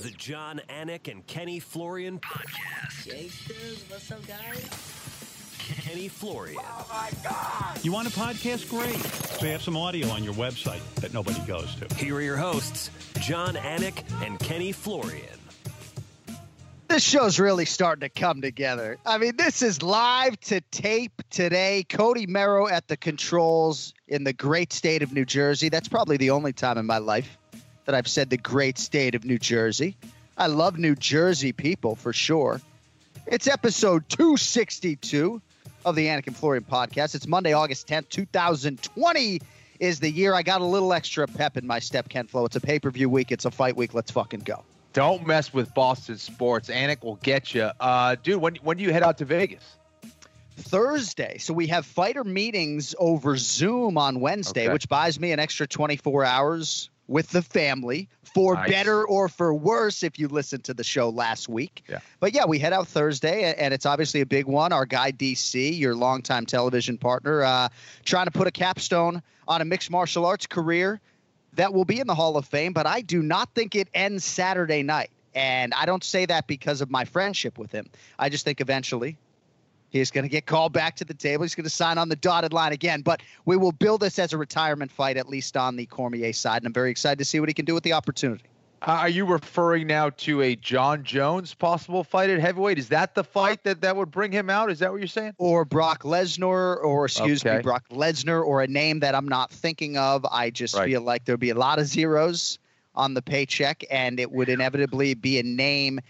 The Jon Anik and Kenny Florian podcast. Gangsters, what's up, guys? Kenny Florian. Oh my God! You want a podcast? Great. So you have some audio on your website that nobody goes to. Here are your hosts, Jon Anik and Kenny Florian. This show's really starting to come together. I mean, this is live to tape today. Cody Merrow at the controls in the great state of New Jersey. That's probably the only time in my life that I've said the great state of New Jersey. I love New Jersey people for sure. It's episode 262 of the Anik and Florian podcast. It's Monday, August 10th, 2020 is the year I got a little extra pep in my step, Ken Flo. It's a pay per view week. It's a fight week. Let's fucking go. Don't mess with Boston sports. Anik will get you. Uh, dude, when, when do you head out to Vegas? Thursday. So we have fighter meetings over Zoom on Wednesday, Okay. which buys me an extra 24 hours with the family for Nice. better or for worse if you listened to the show last week. Yeah. But yeah, we head out Thursday, and it's obviously a big one. Our guy DC, your longtime television partner, uh, trying to put a capstone on a mixed martial arts career that will be in the Hall of Fame, but I do not think it ends Saturday night. And I don't say that because of my friendship with him. I just think eventually he's going to get called back to the table. He's going to sign on the dotted line again. But we will build this as a retirement fight, at least on the Cormier side. And I'm very excited to see what he can do with the opportunity. Uh, are you referring now to a John Jones possible fight at heavyweight? Is that the fight that, that would bring him out? Is that what you're saying? Or Brock Lesnar, or excuse me, Brock Lesnar, or a name that I'm not thinking of. I just Right. feel like there'll be a lot of zeros on the paycheck, and it would inevitably be a name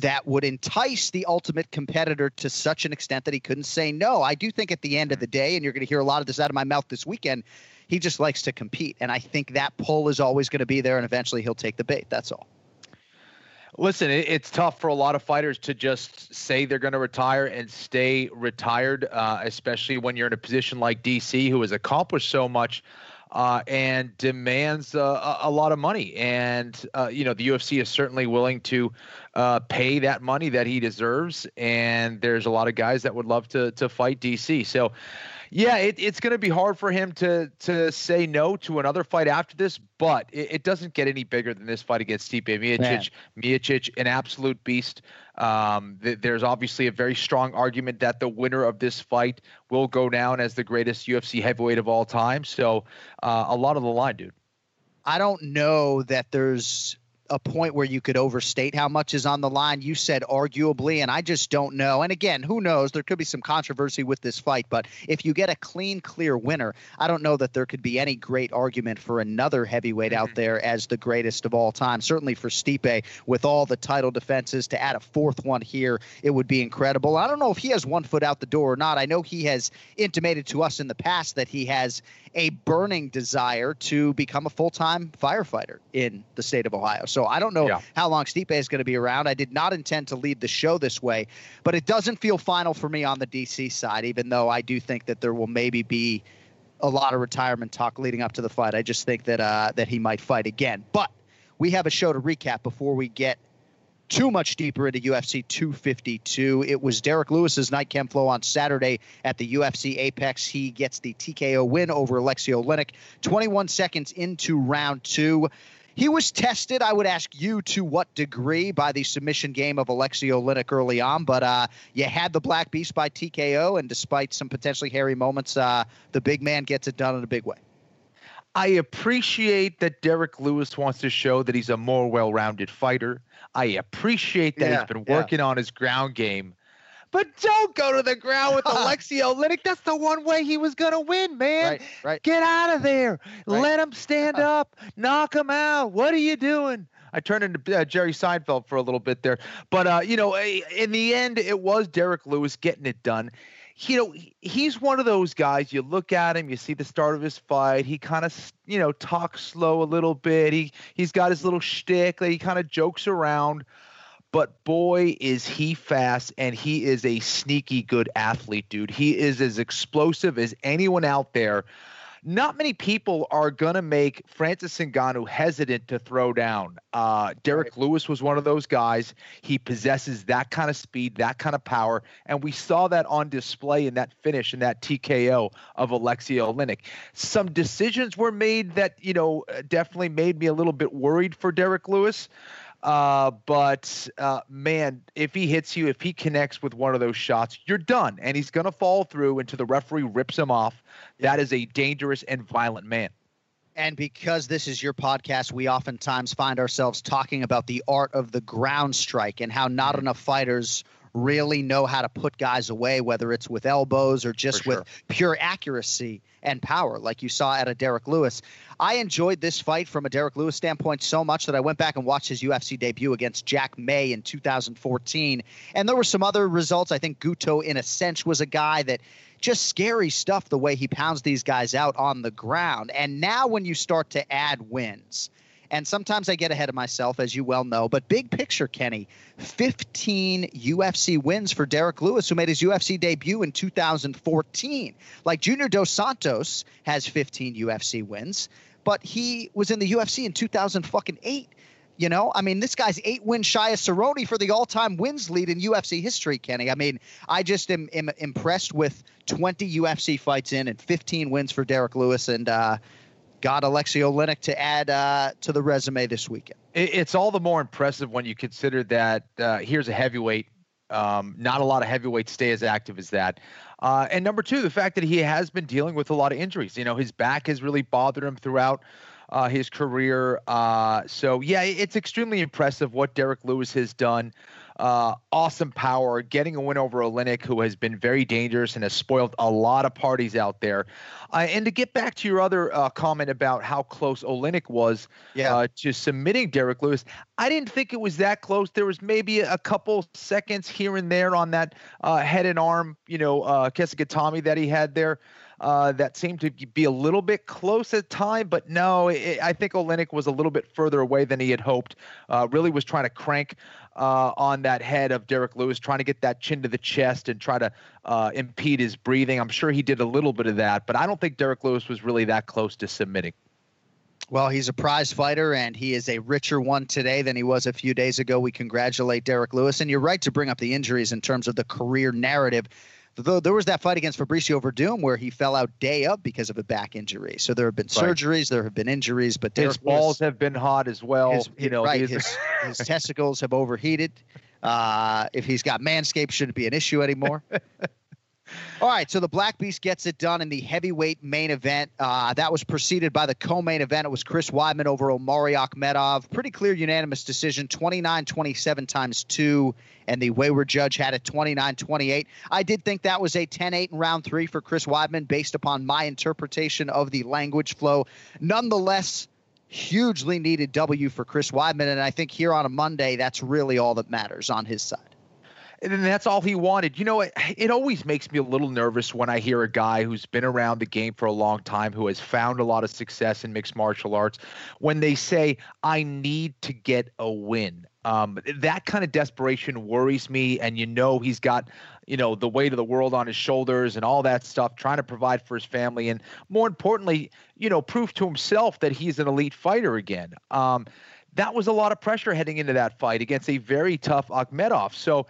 that would entice the ultimate competitor to such an extent that he couldn't say no. I do think at the end of the day, and you're going to hear a lot of this out of my mouth this weekend, he just likes to compete. And I think that pull is always going to be there, and eventually he'll take the bait. That's all. Listen, it's tough for a lot of fighters to just say they're going to retire and stay retired, uh, especially when you're in a position like DC, who has accomplished so much uh, and demands uh, a, lot of money. And, uh, you know, the UFC is certainly willing to uh, pay that money that he deserves. And there's a lot of guys that would love to, to fight DC. So, yeah, it, it's going to be hard for him to to say no to another fight after this, but it, it doesn't get any bigger than this fight against Stipe Miocic. Miocic, an absolute beast. Um, th- there's obviously a very strong argument that the winner of this fight will go down as the greatest UFC heavyweight of all time. So, uh, a lot of the line, dude. I don't know that there's a point where you could overstate how much is on the line. You said arguably, and I just don't know. And again, who knows? There could be some controversy with this fight, but if you get a clean, clear winner, I don't know that there could be any great argument for another heavyweight out mm-hmm. there as the greatest of all time. Certainly for Stipe, with all the title defenses, to add a fourth one here, it would be incredible. I don't know if he has one foot out the door or not. I know he has intimated to us in the past that he has a burning desire to become a full-time firefighter in the state of Ohio. So I don't know Yeah. how long Stipe is going to be around. I did not intend to lead the show this way, but it doesn't feel final for me on the DC side, even though I do think that there will maybe be a lot of retirement talk leading up to the fight. I just think that uh, that he might fight again. But we have a show to recap before we get too much deeper into UFC 252. It was Derrick Lewis's night Ken Flo on Saturday at the UFC Apex. He gets the TKO win over Aleksei Oleinik 21 seconds into round two. He was tested, I would ask you to what degree, by the submission game of Aleksei Oleinik early on, but uh, you had the Black Beast by TKO, and despite some potentially hairy moments, uh, the big man gets it done in a big way. I appreciate that Derrick Lewis wants to show that he's a more well-rounded fighter. I appreciate that Yeah, he's been yeah. working on his ground game. But don't go to the ground with Aleksei Oleinik. That's the one way he was gonna win, man. Right, right. Get out of there. Right. Let him stand up. Knock him out. What are you doing? I turned into uh, Jerry Seinfeld for a little bit there, but uh, you know, eh, in the end, it was Derrick Lewis getting it done. You know, he's one of those guys. You look at him, you see the start of his fight. He kind of, you know, talks slow a little bit. He he's got his little shtick that he kind of jokes around. But boy, is he fast and he is a sneaky good athlete, dude. He is as explosive as anyone out there. Not many people are going to make Francis Ngannou hesitant to throw down. Uh, Derrick Lewis was one of those guys. He possesses that kind of speed, that kind of power, and we saw that on display in that finish in that TKO of Aleksei Oleinik. Some decisions were made that, you know, uh, definitely made me a little bit worried for Derrick Lewis. Uh, but uh, man, if he hits you, if he connects with one of those shots, you're done, and he's gonna fall through until the referee rips him off. That is a dangerous and violent man. And because this is your podcast, we oftentimes find ourselves talking about the art of the ground strike and how not enough fighters really know how to put guys away, whether it's with elbows or just sure. with pure accuracy and power, like you saw at a Derrick Lewis. I enjoyed this fight from a Derrick Lewis standpoint so much that I went back and watched his UFC debut against Jack May in 2014. And there were some other results. I think Guto, in a sense, was a guy that just scary stuff the way he pounds these guys out on the ground. And now when you start to add wins, and sometimes I get ahead of myself, as you well know, but big picture, Kenny, 15 UFC wins for Derrick Lewis, who made his UFC debut in 2014. Like Junior Dos Santos has 15 UFC wins, but he was in the UFC in 2008. You know, I mean, this guy's eight wins shy of Cerrone for the all-time wins lead in UFC history, Kenny. I mean, I just am, am impressed with 20 UFC fights in and 15 wins for Derrick Lewis, and uh, got Aleksei Oleinik to add uh, to the resume this weekend. It's all the more impressive when you consider that uh, here's a heavyweight. Um, not a lot of heavyweights stay as active as that. Uh, and number two, the fact that he has been dealing with a lot of injuries. You know, his back has really bothered him throughout uh, his career. Uh, so, yeah, it's extremely impressive what Derrick Lewis has done. Uh, awesome power, getting a win over Oleinik, who has been very dangerous and has spoiled a lot of parties out there. Uh, and to get back to your other uh, comment about how close Oleinik was Yeah. uh, to submitting Derrick Lewis, I didn't think it was that close. There was maybe a couple seconds here and there on that uh, head and arm, you know, uh, Kesa-gatame that he had there. Uh, that seemed to be a little bit close at time, but no, it, I think Oleinik was a little bit further away than he had hoped. Uh, really was trying to crank uh, on that head of Derrick Lewis, trying to get that chin to the chest and try to uh, impede his breathing. I'm sure he did a little bit of that, but I don't think Derrick Lewis was really that close to submitting. Well, he's a prize fighter, and he is a richer one today than he was a few days ago. We congratulate Derrick Lewis, and you're right to bring up the injuries in terms of the career narrative. Though there was that fight against Fabricio Werdum where he fell out day of because of a back injury. So there have been Right. surgeries, there have been injuries, but Derrick His balls Lewis, have been hot as well. his, you know, right, his, his testicles have overheated. Uh, if he's got manscaped, shouldn't be an issue anymore. All right, so the Black Beast gets it done in the heavyweight main event. Uh, that was preceded by the co-main event. It was Chris Weidman over Omari Akhmedov. Pretty clear unanimous decision, 29-27 times two, and the wayward judge had it 29-28. I did think that was a 10-8 in round three for Chris Weidman based upon my interpretation of the language flow. Nonetheless, hugely needed W for Chris Weidman, and I think here on a Monday, that's really all that matters on his side. And that's all he wanted. You know, it, it always makes me a little nervous when I hear a guy who's been around the game for a long time, who has found a lot of success in mixed martial arts, when they say, I need to get a win. Um, that kind of desperation worries me. And you know, he's got, you know, the weight of the world on his shoulders and all that stuff, trying to provide for his family. And more importantly, you know, prove to himself that he's an elite fighter again. Um, that was a lot of pressure heading into that fight against a very tough Akhmedov. So,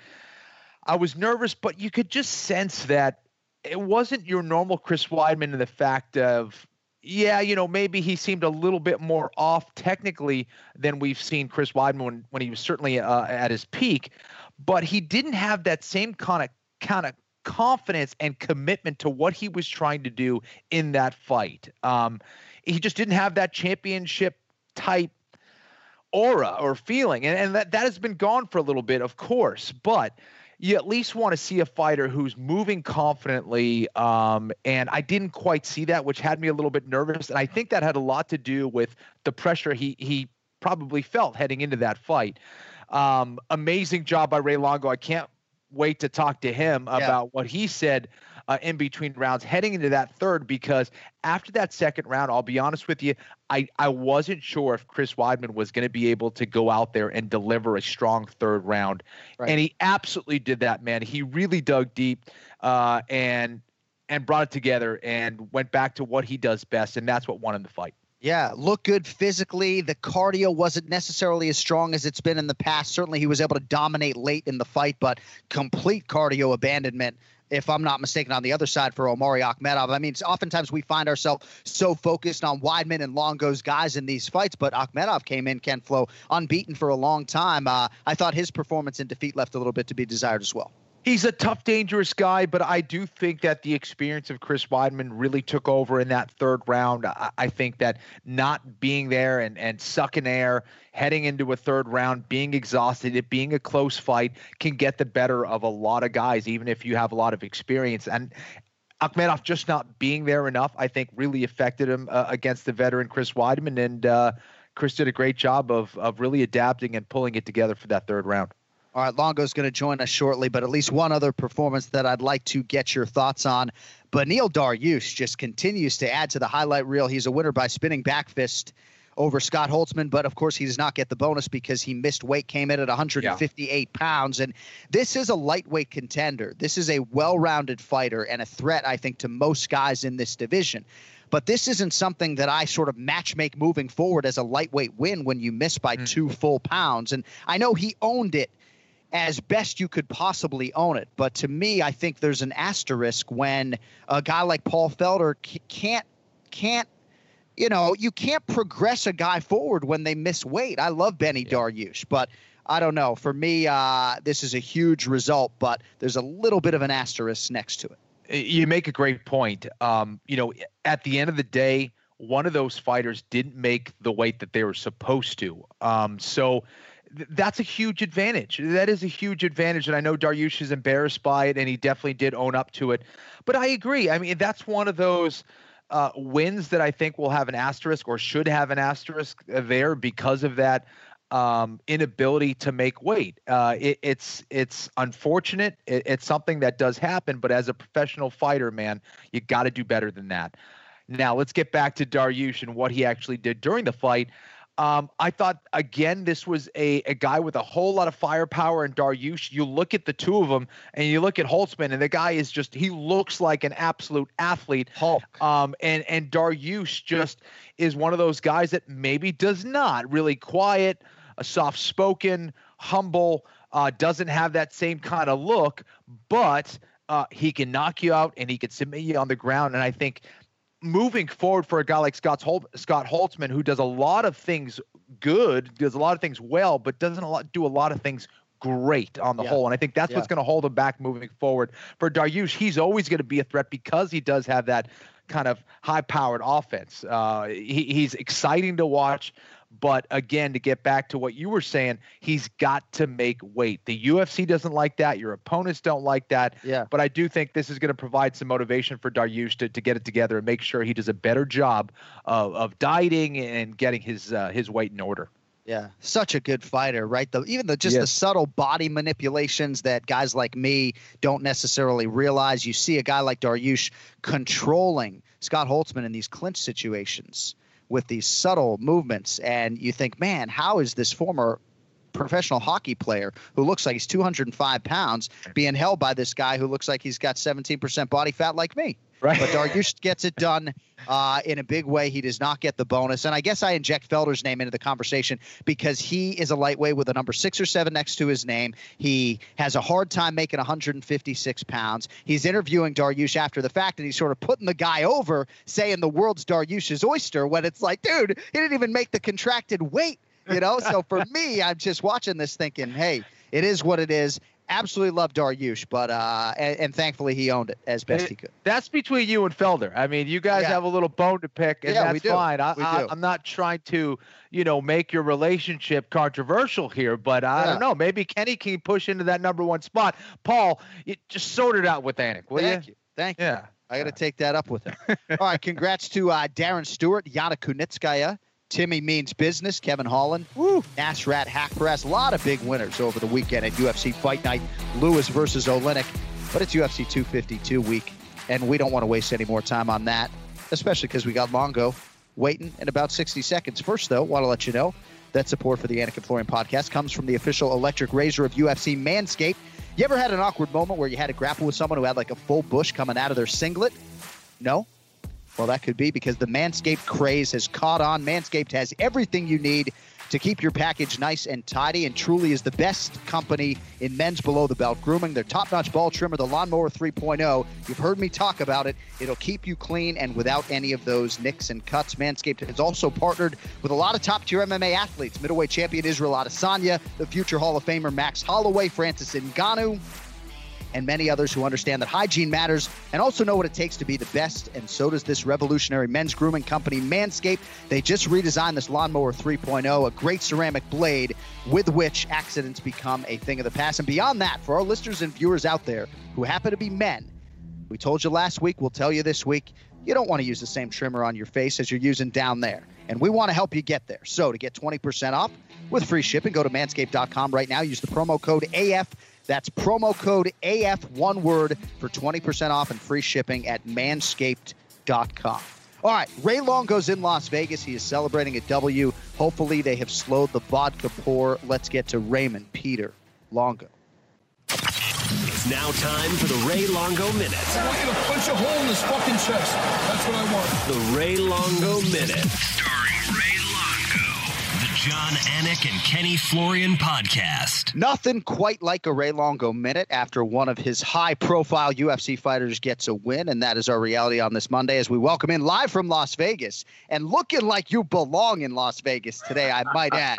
I was nervous, but you could just sense that it wasn't your normal Chris Weidman in the fact of, yeah, you know, maybe he seemed a little bit more off technically than we've seen Chris Weidman when, when he was certainly uh, at his peak, but he didn't have that same kind of kind of confidence and commitment to what he was trying to do in that fight. Um, he just didn't have that championship type aura or feeling, and, and that that has been gone for a little bit, of course, but you at least want to see a fighter who's moving confidently. Um, and I didn't quite see that, which had me a little bit nervous. And I think that had a lot to do with the pressure he he probably felt heading into that fight. Um, amazing job by Ray Longo. I can't wait to talk to him about what he said uh, in between rounds heading into that third because after that second round, I'll be honest with you, I, I wasn't sure if Chris Weidman was going to be able to go out there and deliver a strong third round. Right. And he absolutely did that, man. He really dug deep uh, and and brought it together and went back to what he does best, and that's what won him the fight. Yeah, look good physically. The cardio wasn't necessarily as strong as it's been in the past. Certainly, he was able to dominate late in the fight, but complete cardio abandonment if I'm not mistaken, on the other side for Omari Akhmedov. I mean, oftentimes we find ourselves so focused on Weidman and Longo's guys in these fights, but Akhmedov came in, Ken Flo, unbeaten for a long time. Uh, I thought his performance in defeat left a little bit to be desired as well. He's a tough, dangerous guy, but I do think that the experience of Chris Weidman really took over in that third round. I, I think that not being there and, and sucking air, heading into a third round, being exhausted, it being a close fight can get the better of a lot of guys, even if you have a lot of experience. And Akhmedov just not being there enough, I think, really affected him uh, against the veteran Chris Weidman. And uh, Chris did a great job of of really adapting and pulling it together for that third round. All right, Longo's going to join us shortly, but at least one other performance that I'd like to get your thoughts on. Beneil Dariush just continues to add to the highlight reel. He's a winner by spinning back fist over Scott Holtzman, but of course he does not get the bonus because he missed weight, came in at 158 yeah. pounds. And this is a lightweight contender. This is a well rounded fighter and a threat, I think, to most guys in this division. But this isn't something that I sort of match make moving forward as a lightweight win when you miss by mm. two full pounds. And I know he owned it as best you could possibly own it. But to me, I think there's an asterisk when a guy like Paul Felder can't can't you know you can't progress a guy forward when they miss weight. I love Benny yeah. Dariush, but I don't know. For me, uh, this is a huge result, but there's a little bit of an asterisk next to it. You make a great point. Um, you know, at the end of the day, one of those fighters didn't make the weight that they were supposed to. Um, so that's a huge advantage. That is a huge advantage. And I know Dariush is embarrassed by it, and he definitely did own up to it. But I agree. I mean, that's one of those uh, wins that I think will have an asterisk or should have an asterisk there because of that um, inability to make weight. Uh, it, it's it's unfortunate. It, it's something that does happen. But as a professional fighter, man, you got to do better than that. Now let's get back to Dariush and what he actually did during the fight. Um, I thought again this was a, a guy with a whole lot of firepower and Dariush. You look at the two of them and you look at Holtzman and the guy is just he looks like an absolute athlete. Hulk. Um, and and Dariush just is one of those guys that maybe does not really quiet, a soft spoken, humble, uh, doesn't have that same kind of look, but uh, he can knock you out and he can submit you on the ground. And I think moving forward for a guy like Scott Holt, Scott Holtzman, who does a lot of things good, does a lot of things well, but doesn't a lot, do a lot of things great on the yeah. whole. And I think that's yeah. what's going to hold him back moving forward. For Dariush, he's always going to be a threat because he does have that kind of high-powered offense. Uh, he, he's exciting to watch. But again, to get back to what you were saying, he's got to make weight. The UFC doesn't like that. Your opponents don't like that. Yeah. But I do think this is going to provide some motivation for Dariush to, to get it together and make sure he does a better job of, of dieting and getting his uh, his weight in order. Yeah, such a good fighter, right? The even the just yes. the subtle body manipulations that guys like me don't necessarily realize. You see a guy like Dariush controlling Scott Holtzman in these clinch situations with these subtle movements, and you think, man, how is this former professional hockey player who looks like he's 205 pounds being held by this guy who looks like he's got 17% body fat like me? Right. But Dariush gets it done uh, in a big way. He does not get the bonus. And I guess I inject Felder's name into the conversation because he is a lightweight with a number six or seven next to his name. He has a hard time making 156 pounds. He's interviewing Dariush after the fact, and he's sort of putting the guy over, saying the world's Dariush's oyster when it's like, dude, he didn't even make the contracted weight. You know, so for me, I'm just watching this thinking, hey, it is what it is absolutely love Dariush, but uh, and, and, thankfully he owned it as best he could. That's between you and Felder. I mean, you guys yeah. have a little bone to pick, and yeah, that's fine. I, I, am not trying to, you know, make your relationship controversial here, but I yeah. don't know. Maybe Kenny can push into that number one spot. Paul, you just sort it out with Anik, will Thank you? you? Thank you. Yeah. I got to take that up with him. All right, congrats to uh, Darren Stewart, Yana Kunitskaya, Timmy Means Business, Kevin Holland, Woo. Nasrat Haqparast. A lot of big winners over the weekend at UFC Fight Night. Lewis versus Oleinik. But it's UFC 252 week, and we don't want to waste any more time on that, especially because we got Longo waiting in about 60 seconds. First, though, want to let you know that support for the Anik and Florian podcast comes from the official electric razor of UFC, Manscaped. You ever had an awkward moment where you had to grapple with someone who had like a full bush coming out of their singlet? No? Well, that could be because the Manscaped craze has caught on. Manscaped has everything you need to keep your package nice and tidy and truly is the best company in men's below the belt grooming. Their top notch ball trimmer, the Lawnmower 3.0. You've heard me talk about it. It'll keep you clean and without any of those nicks and cuts. Manscaped has also partnered with a lot of top tier MMA athletes middleweight champion Israel Adesanya, the future Hall of Famer Max Holloway, Francis Ngannou and many others who understand that hygiene matters and also know what it takes to be the best. And so does this revolutionary men's grooming company, Manscaped. They just redesigned this Lawnmower 3.0, a great ceramic blade with which accidents become a thing of the past. And beyond that, for our listeners and viewers out there who happen to be men, we told you last week, we'll tell you this week, you don't want to use the same trimmer on your face as you're using down there. And we want to help you get there. So to get 20% off with free shipping, go to manscaped.com right now. Use the promo code AF that's promo code AF one word for 20% off and free shipping at manscaped.com. All right, Ray Longo's in Las Vegas. He is celebrating a W. Hopefully, they have slowed the vodka pour. Let's get to Raymond Peter Longo. It's now time for the Ray Longo Minute. I want you to punch a hole in his fucking chest. That's what I want. The Ray Longo Minute. Jon Anik and Kenny Florian podcast. Nothing quite like a Ray Longo minute after one of his high profile UFC fighters gets a win. And that is our reality on this Monday as we welcome in live from Las Vegas and looking like you belong in Las Vegas today, I might add,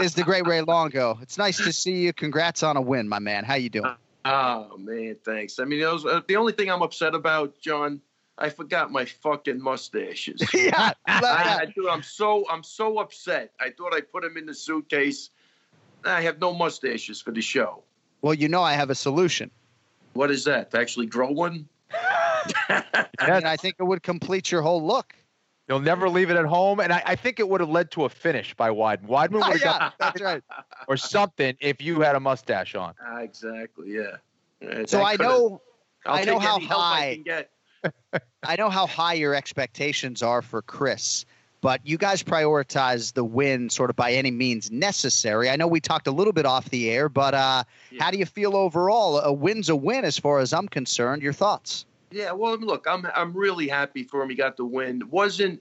is the great Ray Longo. It's nice to see you. Congrats on a win, my man. How you doing? Oh man, thanks. I mean, was, uh, the only thing I'm upset about, John. I forgot my fucking mustaches. yeah, I, I, dude, I'm so I'm so upset. I thought I put them in the suitcase. I have no mustaches for the show. Well, you know I have a solution. What is that? To actually grow one? I, mean, I think it would complete your whole look. You'll never leave it at home, and I, I think it would have led to a finish by Weidman. Weidman would have yeah, got that's right. or something if you had a mustache on. Ah, exactly. Yeah. Uh, So I know, I'll I know how any help I high- can get. I know how high your expectations are for Chris, but you guys prioritize the win sort of by any means necessary. I know we talked a little bit off the air, but uh, Yeah. how do you feel overall? A win's a win as far as I'm concerned. Your thoughts? Yeah, well, look, I'm I'm really happy for him. He got the win. It wasn't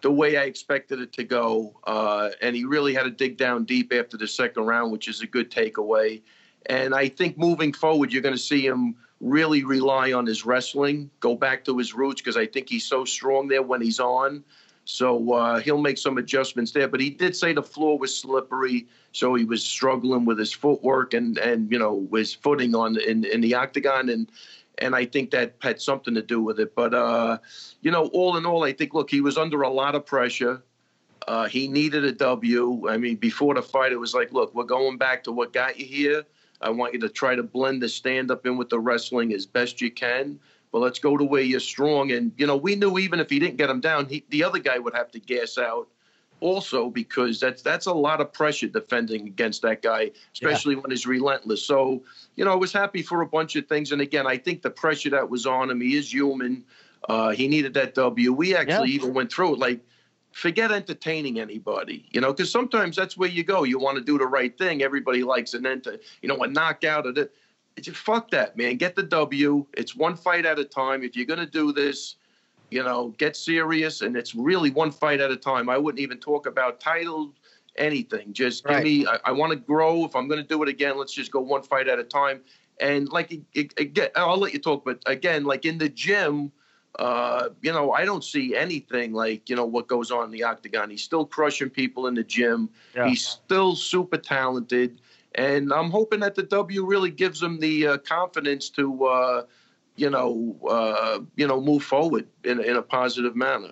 the way I expected it to go, uh, and he really had to dig down deep after the second round, which is a good takeaway. And I think moving forward, you're going to see him really rely on his wrestling, go back to his roots, because I think he's so strong there when he's on. So uh, he'll make some adjustments there. But he did say the floor was slippery, so he was struggling with his footwork and and you know his footing on in in the octagon and and I think that had something to do with it. But uh, you know, all in all, I think look, he was under a lot of pressure. Uh, he needed a W. I mean, before the fight, it was like, look, we're going back to what got you here. I want you to try to blend the stand up in with the wrestling as best you can. But let's go to where you're strong. And you know, we knew even if he didn't get him down, he, the other guy would have to gas out also because that's that's a lot of pressure defending against that guy, especially when he's relentless. So, you know, I was happy for a bunch of things. And again, I think the pressure that was on him, he is human. Uh, he needed that W. We actually even went through it like forget entertaining anybody, you know, because sometimes that's where you go. You want to do the right thing. Everybody likes an enter, you know, a knockout of it. It's- Fuck that, man. Get the W. It's one fight at a time. If you're going to do this, you know, get serious. And it's really one fight at a time. I wouldn't even talk about titles, anything. Just Right. give me, I, I want to grow. If I'm going to do it again, let's just go one fight at a time. And like, again, I'll let you talk, but again, like in the gym, uh, you know, I don't see anything like, you know, what goes on in the octagon. He's still crushing people in the gym. Yeah. He's still super talented. And I'm hoping that the W really gives him the uh, confidence to, uh, you know, uh, you know, move forward in, in a positive manner.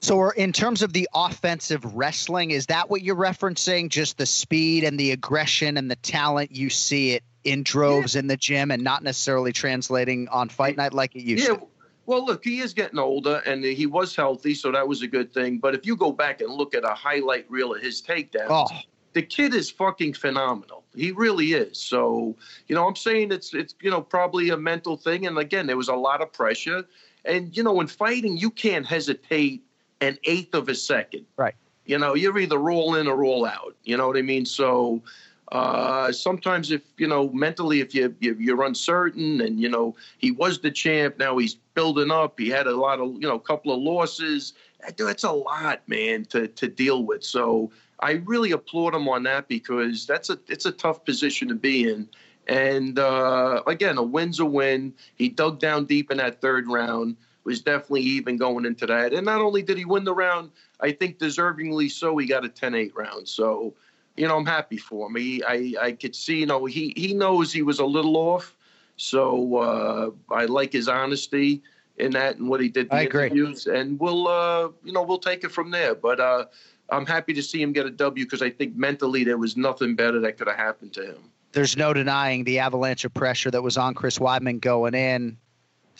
So, in terms of the offensive wrestling, is that what you're referencing? Just the speed and the aggression and the talent you see it in droves in the gym, and not necessarily translating on fight night like it used Yeah. to. Well, look, he is getting older and he was healthy, so that was a good thing. But if you go back and look at a highlight reel of his takedowns, Oh, the kid is fucking phenomenal. He really is. So, you know, I'm saying it's it's you know probably a mental thing. And again, there was a lot of pressure. And you know, in fighting, you can't hesitate an eighth of a second. Right. You know, you're either roll in or roll out. You know what I mean? So uh, sometimes if you know mentally if you, you you're uncertain and you know he was the champ now he's building up he had a lot of you know a couple of losses that's a lot man to to deal with so I really applaud him on that because that's a it's a tough position to be in. And uh, again, a win's a win. He dug down deep in that third round, was definitely even going into that. And not only did he win the round, I think deservingly so, he got a 10 8 round. So, you know, I'm happy for him. He, I, I could see, you know, he, he knows he was a little off. So uh, I like his honesty in that and what he did. The I agree. and we'll, uh, you know, we'll take it from there. But uh, I'm happy to see him get a W because I think mentally there was nothing better that could have happened to him there's no denying the avalanche of pressure that was on Chris Weidman going in.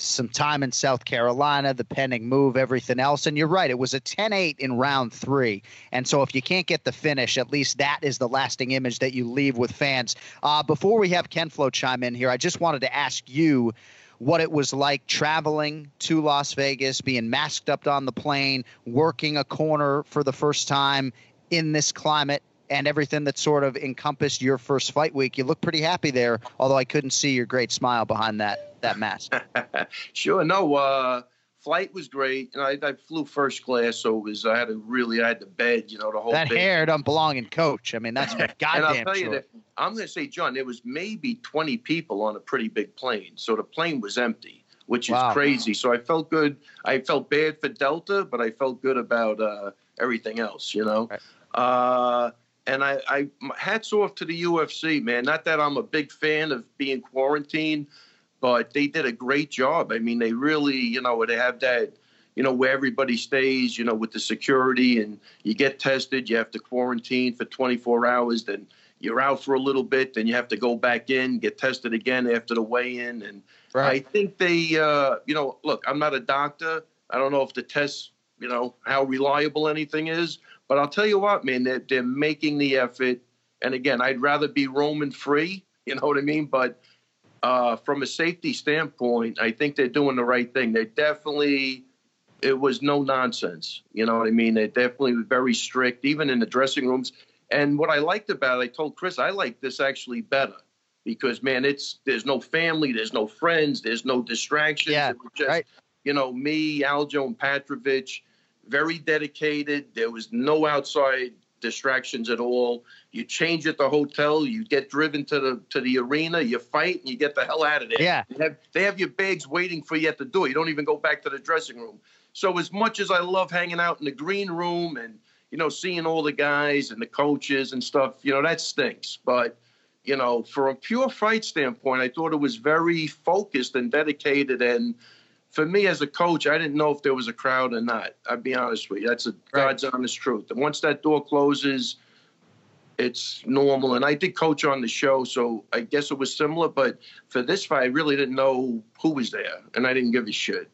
Some time in South Carolina, the pending move, everything else. And you're right, it was a 10 8 in round three. And so if you can't get the finish, at least that is the lasting image that you leave with fans. Uh, before we have Ken Flo chime in here, I just wanted to ask you what it was like traveling to Las Vegas, being masked up on the plane, working a corner for the first time in this climate and everything that sort of encompassed your first fight week. You look pretty happy there, although I couldn't see your great smile behind that that mask. sure, no. Uh, flight was great, and I, I, flew first class, so it was I had to really I had to bed, you know, the whole. That thing. hair don't belong in coach. I mean, that's goddamn And I'll tell sure. you that I'm going to say, John, there was maybe 20 people on a pretty big plane, so the plane was empty. Which is Wow. crazy. So I felt good. I felt bad for Delta, but I felt good about uh, everything else. You know, Right. uh, and I, I hats off to the UFC, man. Not that I'm a big fan of being quarantined, but they did a great job. I mean, they really, you know, they have that, you know, where everybody stays, you know, with the security and you get tested, you have to quarantine for 24 hours, then you're out for a little bit, then you have to go back in, get tested again after the weigh-in, and I think they, uh, you know, look, I'm not a doctor. I don't know if the tests, you know, how reliable anything is, but I'll tell you what, man, they're, they're making the effort. And again, I'd rather be Roman free, you know what I mean? But uh, from a safety standpoint, I think they're doing the right thing. They definitely, it was no nonsense. You know what I mean? They're definitely very strict, even in the dressing rooms. And what I liked about it, I told Chris, I like this actually better because man, it's there's no family, there's no friends, there's no distractions. Yeah, It was just, right. you know, me, Aljo, and Patrovich, very dedicated. There was no outside distractions at all. You change at the hotel, you get driven to the to the arena, you fight, and you get the hell out of there. Yeah. They have, they have your bags waiting for you at the door. You don't even go back to the dressing room. So as much as I love hanging out in the green room and you know seeing all the guys and the coaches and stuff, you know that stinks. But you know, from a pure fight standpoint, I thought it was very focused and dedicated. And for me as a coach, I didn't know if there was a crowd or not. I'll be honest with you. That's a God's honest truth. And once that door closes, it's normal. And I did coach on the show, so I guess it was similar. But for this fight, I really didn't know who was there, and I didn't give a shit.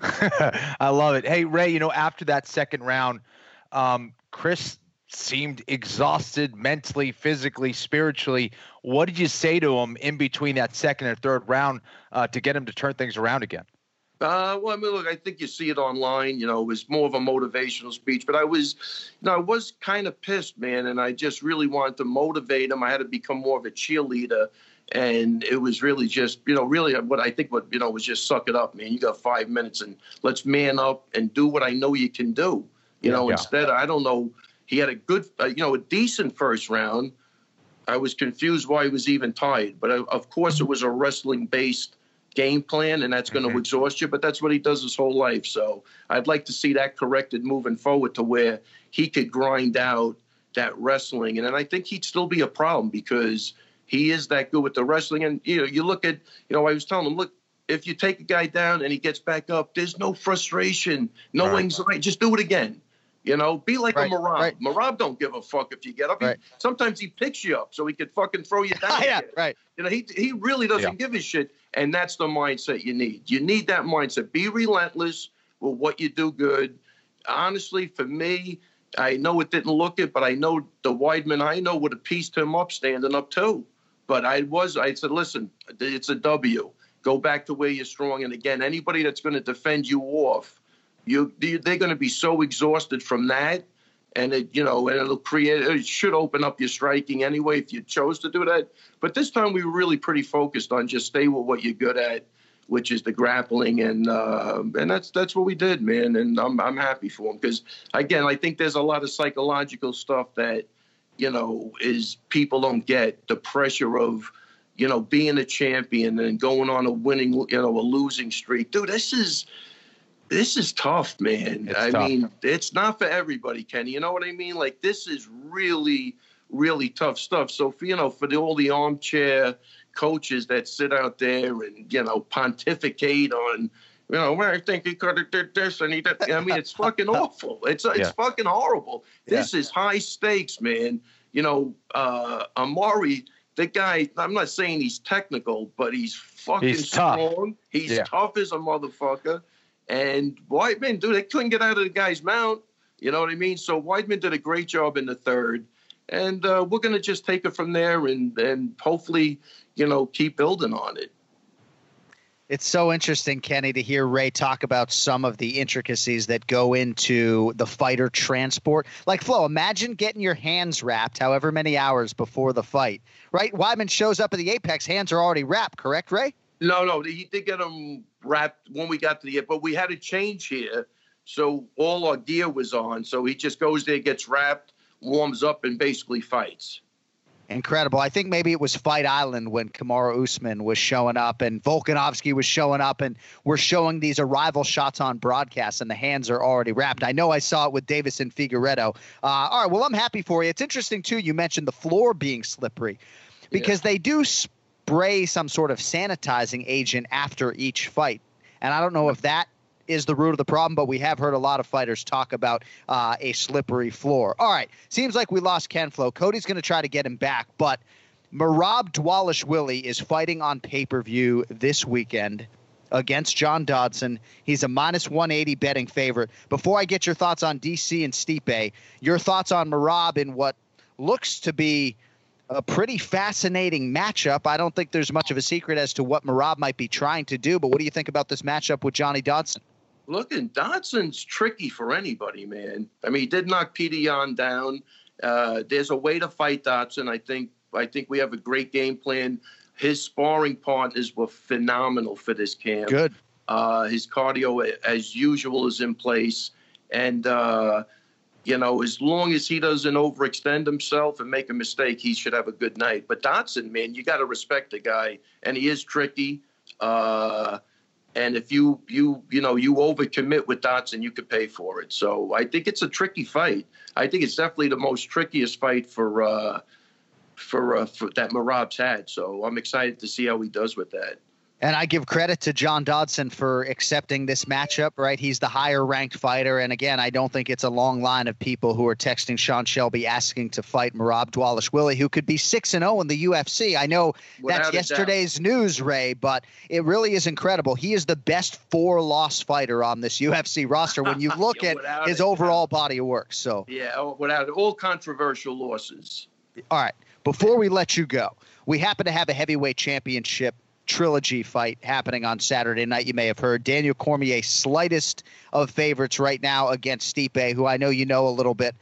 I love it. Hey, Ray, you know, after that second round, um, Chris seemed exhausted mentally, physically, spiritually. What did you say to him in between that second and third round uh, to get him to turn things around again? Uh, well, I mean, look, I think you see it online. You know, it was more of a motivational speech, but I was, you know, I was kind of pissed, man, and I just really wanted to motivate him. I had to become more of a cheerleader, and it was really just, you know, really what I think what you know was just suck it up, man. You got five minutes, and let's man up and do what I know you can do. You know, Yeah. instead, I don't know. He had a good, uh, you know, a decent first round. I was confused why he was even tied, but uh, of course it was a wrestling based game plan, and that's going to Mhm. exhaust you. But that's what he does his whole life. So I'd like to see that corrected moving forward to where he could grind out that wrestling, and then I think he'd still be a problem because he is that good with the wrestling. And you know, you look at, you know, I was telling him, look. If you take a guy down and he gets back up, there's no frustration, no Right. anxiety. Just do it again. You know, be like Right, a Merab. right. Merab don't give a fuck if you get up. He- Right. sometimes he picks you up so he could fucking throw you down. yeah, right. You know, he he really doesn't Yeah. give a shit, and that's the mindset you need. You need that mindset. Be relentless with what you do good. Honestly, for me, I know it didn't look it, but I know the Weidman I know would have pieced him up standing up too. But I was I said, listen, it's a W. Go back to where you're strong. And again, anybody that's going to defend you off, you they're going to be so exhausted from that and it you know and it'll create it should open up your striking anyway if you chose to do that but this time we were really pretty focused on just stay with what you're good at which is the grappling, and uh, and that's that's what we did, man. And I'm I'm happy for him because again, I think there's a lot of psychological stuff that you know is people don't get the pressure of you know being a champion and going on a winning you know a losing streak, dude. This is this is tough, man. It's I tough. mean, it's not for everybody, Kenny. You know what I mean? Like this is really, really tough stuff. So for you know, for the, all the armchair coaches that sit out there and you know pontificate on, you know, well, I think he could have did this and he did. I mean, it's fucking awful. It's it's Yeah. fucking horrible. This is high stakes, man. You know, uh, Amari. The guy, I'm not saying he's technical, but he's fucking He's tough. strong. He's Yeah. tough as a motherfucker. And Weidman, dude, they couldn't get out of the guy's mount. You know what I mean? So Weidman did a great job in the third. And uh, we're going to just take it from there and, and hopefully, you know, keep building on it. It's so interesting, Kenny, to hear Ray talk about some of the intricacies that go into the fighter transport. Like, Flo, imagine getting your hands wrapped however many hours before the fight, right? Weidman shows up at the Apex, hands are already wrapped, correct, Ray? No, no, he did get them wrapped when we got to the but we had a change here. So all our gear was on. So he just goes there, gets wrapped, warms up, and basically fights. Incredible. I think maybe it was Fight Island when Kamaru Usman was showing up and Volkanovski was showing up, and we're showing these arrival shots on broadcast, and the hands are already wrapped. I know I saw it with Davis and Figueiredo. Uh, all right, well, I'm happy for you. It's interesting, too. You mentioned the floor being slippery because they do spray some sort of sanitizing agent after each fight. And I don't know if that is the root of the problem, but we have heard a lot of fighters talk about uh, a slippery floor. All right, seems like we lost Ken Flo. Cody's going to try to get him back, but Merab Dvalishvili is fighting on pay per view this weekend against John Dodson. He's a minus 180 betting favorite. Before I get your thoughts on DC and Stipe, your thoughts on Merab in what looks to be a pretty fascinating matchup. I don't think there's much of a secret as to what Merab might be trying to do, but what do you think about this matchup with Johnny Dodson? Looking, Dodson's tricky for anybody, man. I mean, he did knock Petr Yan down. Uh, there's a way to fight Dodson. I think. I think we have a great game plan. His sparring partners were phenomenal for this camp. Good. Uh, his cardio, as usual, is in place, and uh, you know, as long as he doesn't overextend himself and make a mistake, he should have a good night. But Dodson, man, you got to respect the guy, and he is tricky. Uh, and if you you you know you overcommit with Dodson, you could pay for it. So I think it's a tricky fight. I think it's definitely the most trickiest fight for uh, for, uh, for that Merab's had. So I'm excited to see how he does with that. And I give credit to John Dodson for accepting this matchup, right? He's the higher ranked fighter. And again, I don't think it's a long line of people who are texting Sean Shelby asking to fight Merab Dvalishvili, who could be 6 and 0 in the UFC. I know Without that's a doubt. yesterday's news, Ray, but it really is incredible. He is the best four loss fighter on this UFC roster when you look Yeah, at his overall body of work. So, Yeah, without all controversial losses. all right, before we let you go, we happen to have a heavyweight championship trilogy fight happening on Saturday night. You may have heard Daniel Cormier, slightest of favorites right now against Stipe, who I know you know a little bit.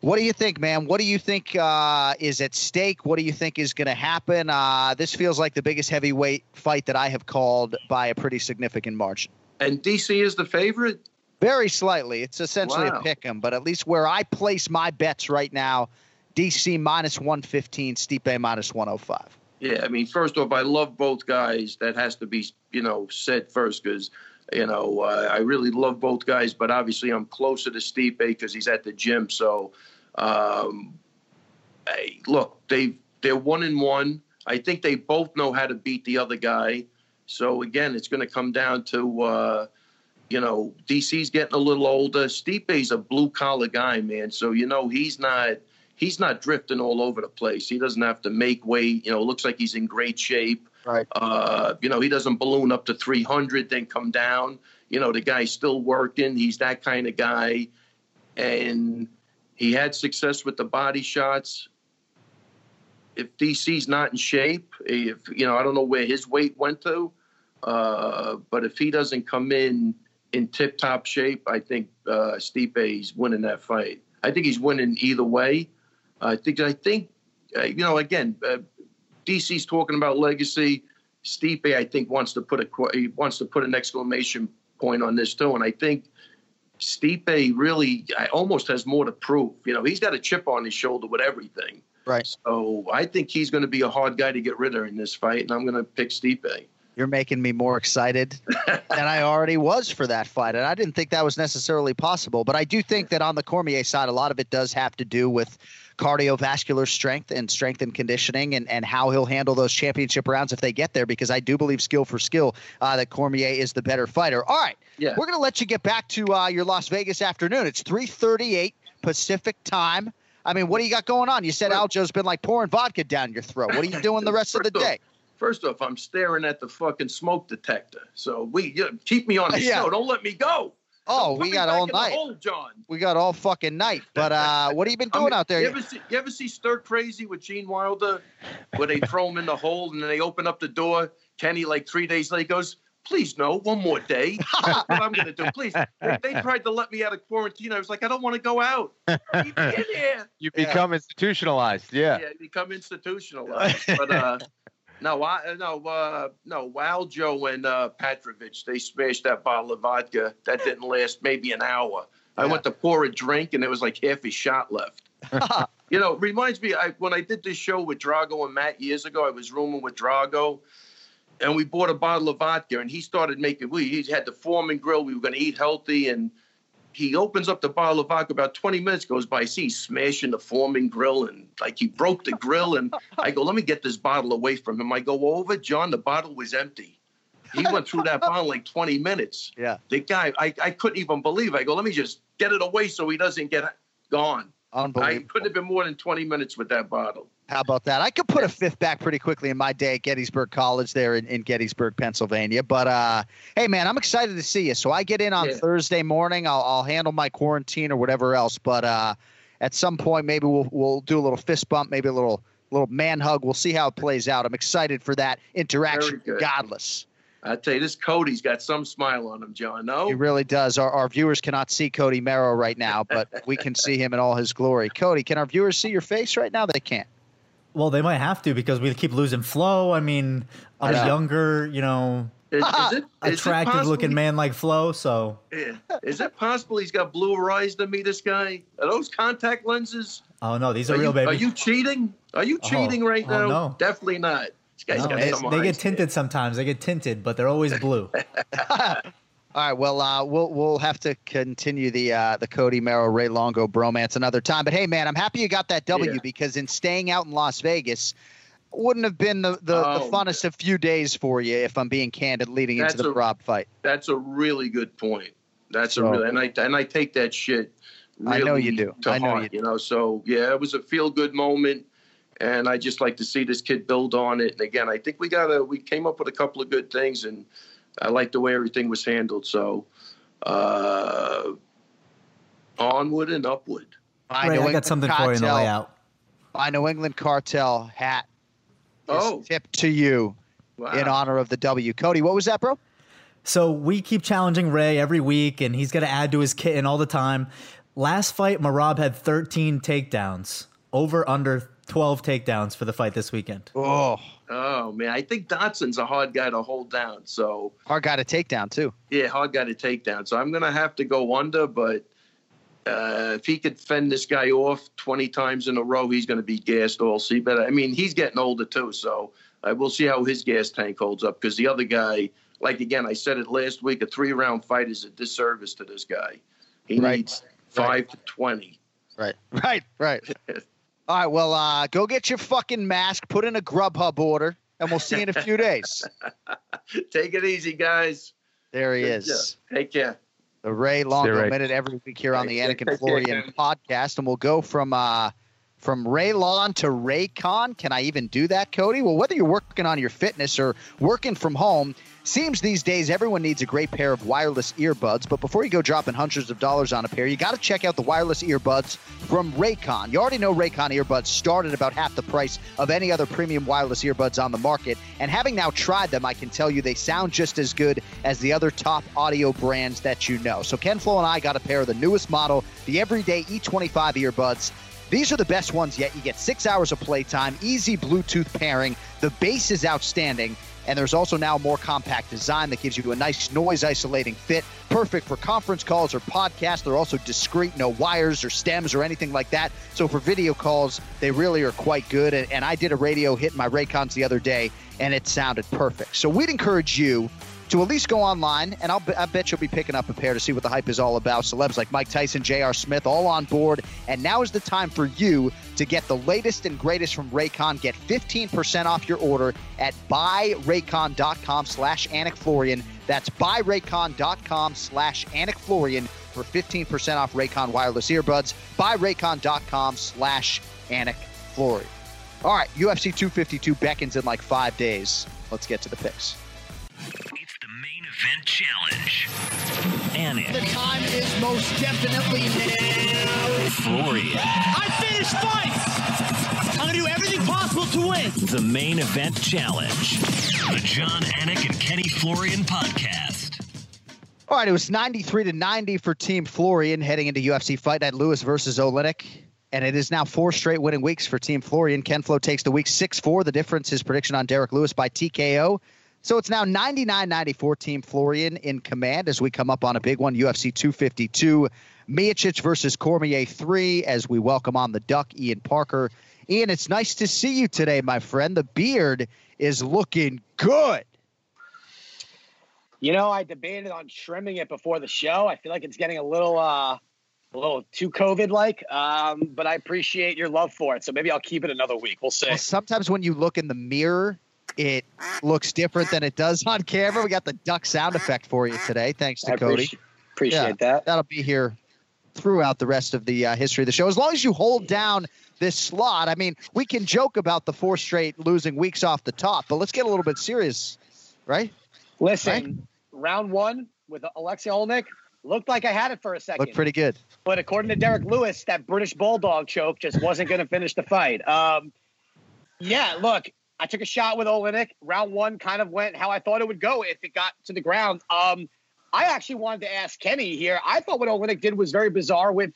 What do you think, man? What do you think uh, is at stake? What do you think is going to happen? Uh, this feels like the biggest heavyweight fight that I have called by a pretty significant margin. And DC is the favorite. Very slightly. It's essentially Wow. a pick 'em, but at least where I place my bets right now, DC minus 115, Stipe minus 105. Yeah, I mean, first off, I love both guys. That has to be, you know, said first because, you know, uh, I really love both guys. But obviously, I'm closer to Stipe because he's at the gym. So, um, hey, look, they they're one and one. I think they both know how to beat the other guy. So again, it's going to come down to, uh, you know, DC's getting a little older. Stipe's a blue collar guy, man. So you know he's not he's not drifting all over the place. He doesn't have to make weight. You know, looks like he's in great shape. Right. Uh, you know, he doesn't balloon up to 300, then come down. You know, the guy's still working. He's that kind of guy. And he had success with the body shots. If DC's not in shape, if, you know, I don't know where his weight went to, uh, but if he doesn't come in in tip top shape, I think uh, Stipe's winning that fight. I think he's winning either way. I think I think uh, you know again, uh, DC's talking about legacy. Stipe, I think, wants to put a he wants to put an exclamation point on this too, and I think Stipe really I, almost has more to prove. You know, he's got a chip on his shoulder with everything. Right. So I think he's going to be a hard guy to get rid of in this fight, and I'm going to pick Stipe. You're making me more excited than I already was for that fight. And I didn't think that was necessarily possible. But I do think that on the Cormier side, a lot of it does have to do with cardiovascular strength and strength and conditioning and, and how he'll handle those championship rounds if they get there, because I do believe skill for skill uh, that Cormier is the better fighter. All right. Yeah. We're going to let you get back to uh, your Las Vegas afternoon. It's 338 Pacific time. I mean, what do you got going on? You said Aljo's been like pouring vodka down your throat. What are you doing the rest of the off- day? First off, I'm staring at the fucking smoke detector. So we you keep me on the Yeah. show. Don't let me go. Oh, we got all night. hole, John. We got all fucking night. But uh, what have you been I doing mean, out there? You ever see you ever see Stir Crazy with Gene Wilder, where they throw him in the hole and then they open up the door. Kenny, like three days later, goes, "Please no, one more day. What I'm gonna do. Please." They, they tried to let me out of quarantine. I was like, I don't want to go out. Keep me in here. You Yeah. become institutionalized. Yeah. Yeah, become institutionalized. But uh, no, I no uh, no. Waljo and uh, Petrovich, they smashed that bottle of vodka. That didn't last maybe an hour. I went to pour a drink and there was like half a shot left. you know, reminds me I, when I did this show with Drago and Matt years ago. I was rooming with Drago, and we bought a bottle of vodka, and he started making. We he had the foreman grill. We were going to eat healthy, and he opens up the bottle of vodka. About 20 minutes goes by. I see he's smashing the foreman grill, and like he broke the grill. And I go, let me get this bottle away from him. I go over, John. The bottle was empty. He went through that bottle like 20 minutes. Yeah. The guy, I, I couldn't even believe. I go, let me just get it away so he doesn't get gone. Unbelievable. I couldn't have been more than 20 minutes with that bottle. How about that? I could put a fifth back pretty quickly in my day at Gettysburg College there in, in Gettysburg, Pennsylvania. But uh, hey, man, I'm excited to see you. So I get in on Yeah. Thursday morning. I'll, I'll handle my quarantine or whatever else. But uh, at some point, maybe we'll we'll do a little fist bump, maybe a little little man hug. We'll see how it plays out. I'm excited for that interaction, Godless. I tell you, this Cody's got some smile on him, John. No, He really does. Our, our viewers cannot see Cody Merrow right now, but we can see him in all his glory. Cody, can our viewers see your face right now? They can't. Well, they might have to because we keep losing flow. I mean, I a younger, you know, is, is it attractive looking man like Flo. So, Yeah. Is it possible he's got bluer eyes than me? This guy? Are those contact lenses? oh no, these are, Are real, you, baby. are you cheating? Are you Oh, cheating right oh, now? no. Definitely not. This guy's No, got they, some they get tinted sometimes. They get tinted, but they're always blue. All right, well, uh, we'll we'll have to continue the uh, the Cody Merrow Ray Longo bromance another time. But hey, man, I'm happy you got that W Yeah. because in staying out in Las Vegas wouldn't have been the, the, the Oh, funnest of few days for you if I'm being candid leading into the a- Rob fight. That's a really good point. That's So- a really and I and I take that shit. Really I know you do. I know heart, you you know. So yeah, it was a feel good moment, and I just like to see this kid build on it. And again, I think we got a we came up with a couple of good things, and I like the way everything was handled. So uh, onward and upward. My Ray, I England got something for you in the cartel- layout. My New England cartel hat Oh. tip to you Wow. in honor of the W. Cody, what was that, bro? So we keep challenging Ray every week, and he's got to add to his kit and all the time. Last fight, Merab had 13 takedowns, over under 12 takedowns for the fight this weekend. Oh, Oh man, I think Dodson's a hard guy to hold down. So hard guy to take down too. yeah, hard guy to take down. So I'm gonna have to go under, but uh, if he could fend this guy off 20 times in a row, he's gonna be gassed all see. But I mean, he's getting older too, so uh, we'll see how his gas tank holds up. Because the other guy, like again, I said it last week, a three round fight is a disservice to this guy. He Right. needs five to 20. Right, right, right. All right, well, uh, go get your fucking mask, put in a Grubhub order, and we'll see you in a few days. Take it easy, guys. There he Good is. job. Take care. The Ray Longo Ray. Minute every week here on the Thank Anik and you. Florian podcast, and we'll go from uh, from Ray Lon to Raycon. Can I even do that, Cody? Well, whether you're working on your fitness or working from home, seems these days everyone needs a great pair of wireless earbuds. But before you go dropping hundreds of dollars on a pair, you got to check out the wireless earbuds from Raycon. You already know Raycon earbuds start at about half the price of any other premium wireless earbuds on the market. And having now tried them, I can tell you they sound just as good as the other top audio brands that you know. So Ken Flo and I got a pair of the newest model, the Everyday E25 earbuds. These are the best ones yet. You get six hours of playtime, easy Bluetooth pairing. The bass is outstanding. And there's also now more compact design that gives you a nice noise isolating fit, perfect for conference calls or podcasts. They're also discreet, no wires or stems or anything like that. So for video calls, they really are quite good. And, and I did a radio hit in my Raycons the other day, and it sounded perfect. So we'd encourage you to at least go online, and I'll, I bet you'll be picking up a pair to see what the hype is all about. Celebs like Mike Tyson, J.R. Smith, all on board. And now is the time for you to get the latest and greatest from Raycon. Get 15% off your order at buyraycon.com slash Florian. That's buyraycon.com slash Florian for 15% off Raycon wireless earbuds. Buyraycon.com slash Florian. All right, UFC 252 beckons in like five days. Let's get to the picks. It's the main event challenge. Anik. The time is most definitely now. Florian. I finish fights. I'm gonna do everything possible to win. The main event challenge. The Jon Anik and Kenny Florian podcast. All right, it was 93 to 90 for Team Florian heading into UFC Fight Night Lewis versus Oleinik. And it is now four straight winning weeks for Team Florian. Ken Flo takes the week 6 4. The difference is prediction on Derrick Lewis by TKO. So it's now 99 94 Team Florian in command as we come up on a big one UFC 252. Miocic versus Cormier 3 as we welcome on the Duck, Ian Parker. Ian, it's nice to see you today, my friend. The beard is looking good. You know, I debated on trimming it before the show. I feel like it's getting a little uh a little too COVID like. Um, but I appreciate your love for it. So maybe I'll keep it another week. We'll see. Well, sometimes when you look in the mirror, it looks different than it does on camera. We got the duck sound effect for you today, thanks to I Cody. appreciate, appreciate Yeah, that. That'll be here throughout the rest of the uh, history of the show. As long as you hold down this slot, I mean, we can joke about the four straight losing weeks off the top, but let's get a little bit serious, right? Listen, round one with Aleksei Oleinik looked like I had it for a second. Look pretty good. But according to Derrick Lewis, that British Bulldog choke just wasn't going to finish the fight. Um, yeah, look, I took a shot with Oleinik. Round one kind of went how I thought it would go if it got to the ground. Um, I actually wanted to ask Kenny here. I thought what Oleinik did was very bizarre with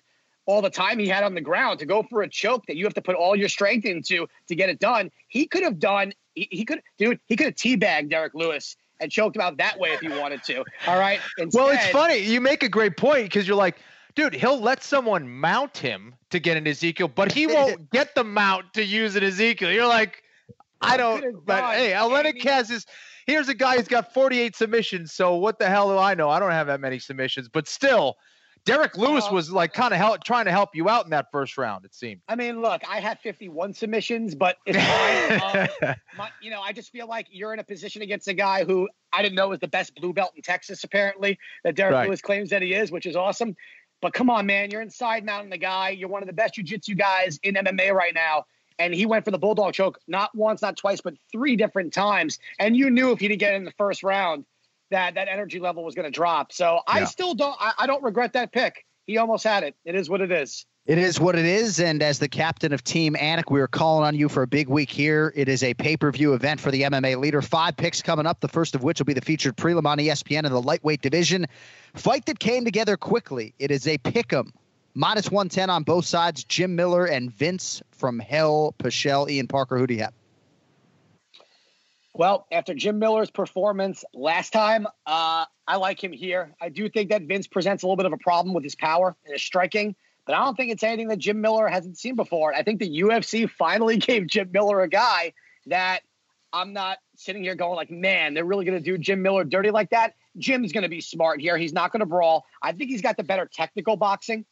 all the time he had on the ground to go for a choke that you have to put all your strength into to get it done. He could have done. He, he could, dude. He could have teabagged Derrick Lewis and choked him out that way if he wanted to. All right. Well, it's funny. You make a great point because you're like, dude, he'll let someone mount him to get an Ezekiel, but he won't get the mount to use an Ezekiel. You're like, I don't. could've But hey, any- has his. Here's a guy who's got 48 submissions. So what the hell do I know? I don't have that many submissions, but still, Derrick Lewis Uh, was like kind of help, trying to help you out in that first round. It seemed. I mean, look, I had 51 submissions, but it's fine. um, my, you know, I just feel like you're in a position against a guy who I didn't know was the best blue belt in Texas, apparently, that Derrick Right. Lewis claims that he is, which is awesome. But come on, man, you're inside mounting the guy. You're one of the best jujitsu guys in MMA right now. And he went for the bulldog choke not once, not twice, but three different times. And you knew if he didn't get in the first round, that that energy level was going to drop. So I still don't. I, I don't regret that pick. He almost had it. It is what it is. It is what it is, and as the captain of Team Anik, we are calling on you for a big week here. It is a pay-per-view event for the MMA leader. Five picks coming up. The first of which will be the featured prelim on ESPN in the lightweight division. Fight that came together quickly. It is a pick'em. Minus 110 on both sides. Jim Miller and Vinc from Hell Pichel. Ian Parker, who do you have? Well, after Jim Miller's performance last time, uh, I like him here. I do think that Vinc presents a little bit of a problem with his power and his striking, but I don't think it's anything that Jim Miller hasn't seen before. I think the UFC finally gave Jim Miller a guy that I'm not sitting here going like, man, they're really going to do Jim Miller dirty like that. Jim's going to be smart here. He's not going to brawl. I think he's got the better technical boxing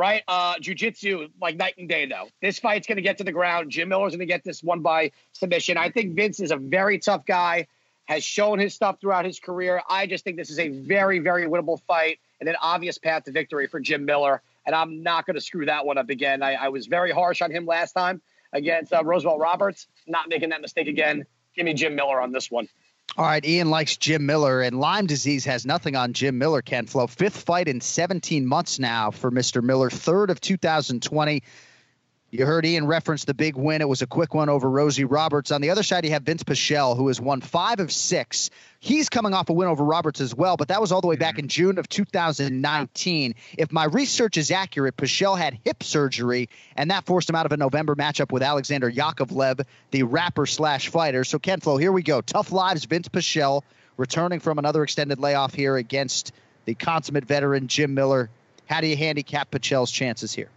right? Uh, jiu-jitsu, like night and day, though. This fight's going to get to the ground. Jim Miller's going to get this one by submission. I think Vinc is a very tough guy, has shown his stuff throughout his career. I just think this is a very, very winnable fight and an obvious path to victory for Jim Miller. And I'm not going to screw that one up again. I, I was very harsh on him last time against uh, Roosevelt Roberts. Not making that mistake again. Give me Jim Miller on this one. All right, Ian likes Jim Miller, and Lyme disease has nothing on Jim Miller, Ken Flo. Fifth fight in 17 months now for Mr. Miller, third of 2020. You heard Ian reference the big win. It was a quick one over Rosie Roberts. On the other side, you have Vinc Pichel, who has won five of six. He's coming off a win over Roberts as well, but that was all the way back in June of 2019. If my research is accurate, Pichel had hip surgery, and that forced him out of a November matchup with Alexander Yakovlev, the rapper slash fighter. So, Ken Flo, here we go. Tough lives, Vinc Pichel returning from another extended layoff here against the consummate veteran Jim Miller. How do you handicap Pichel's chances here?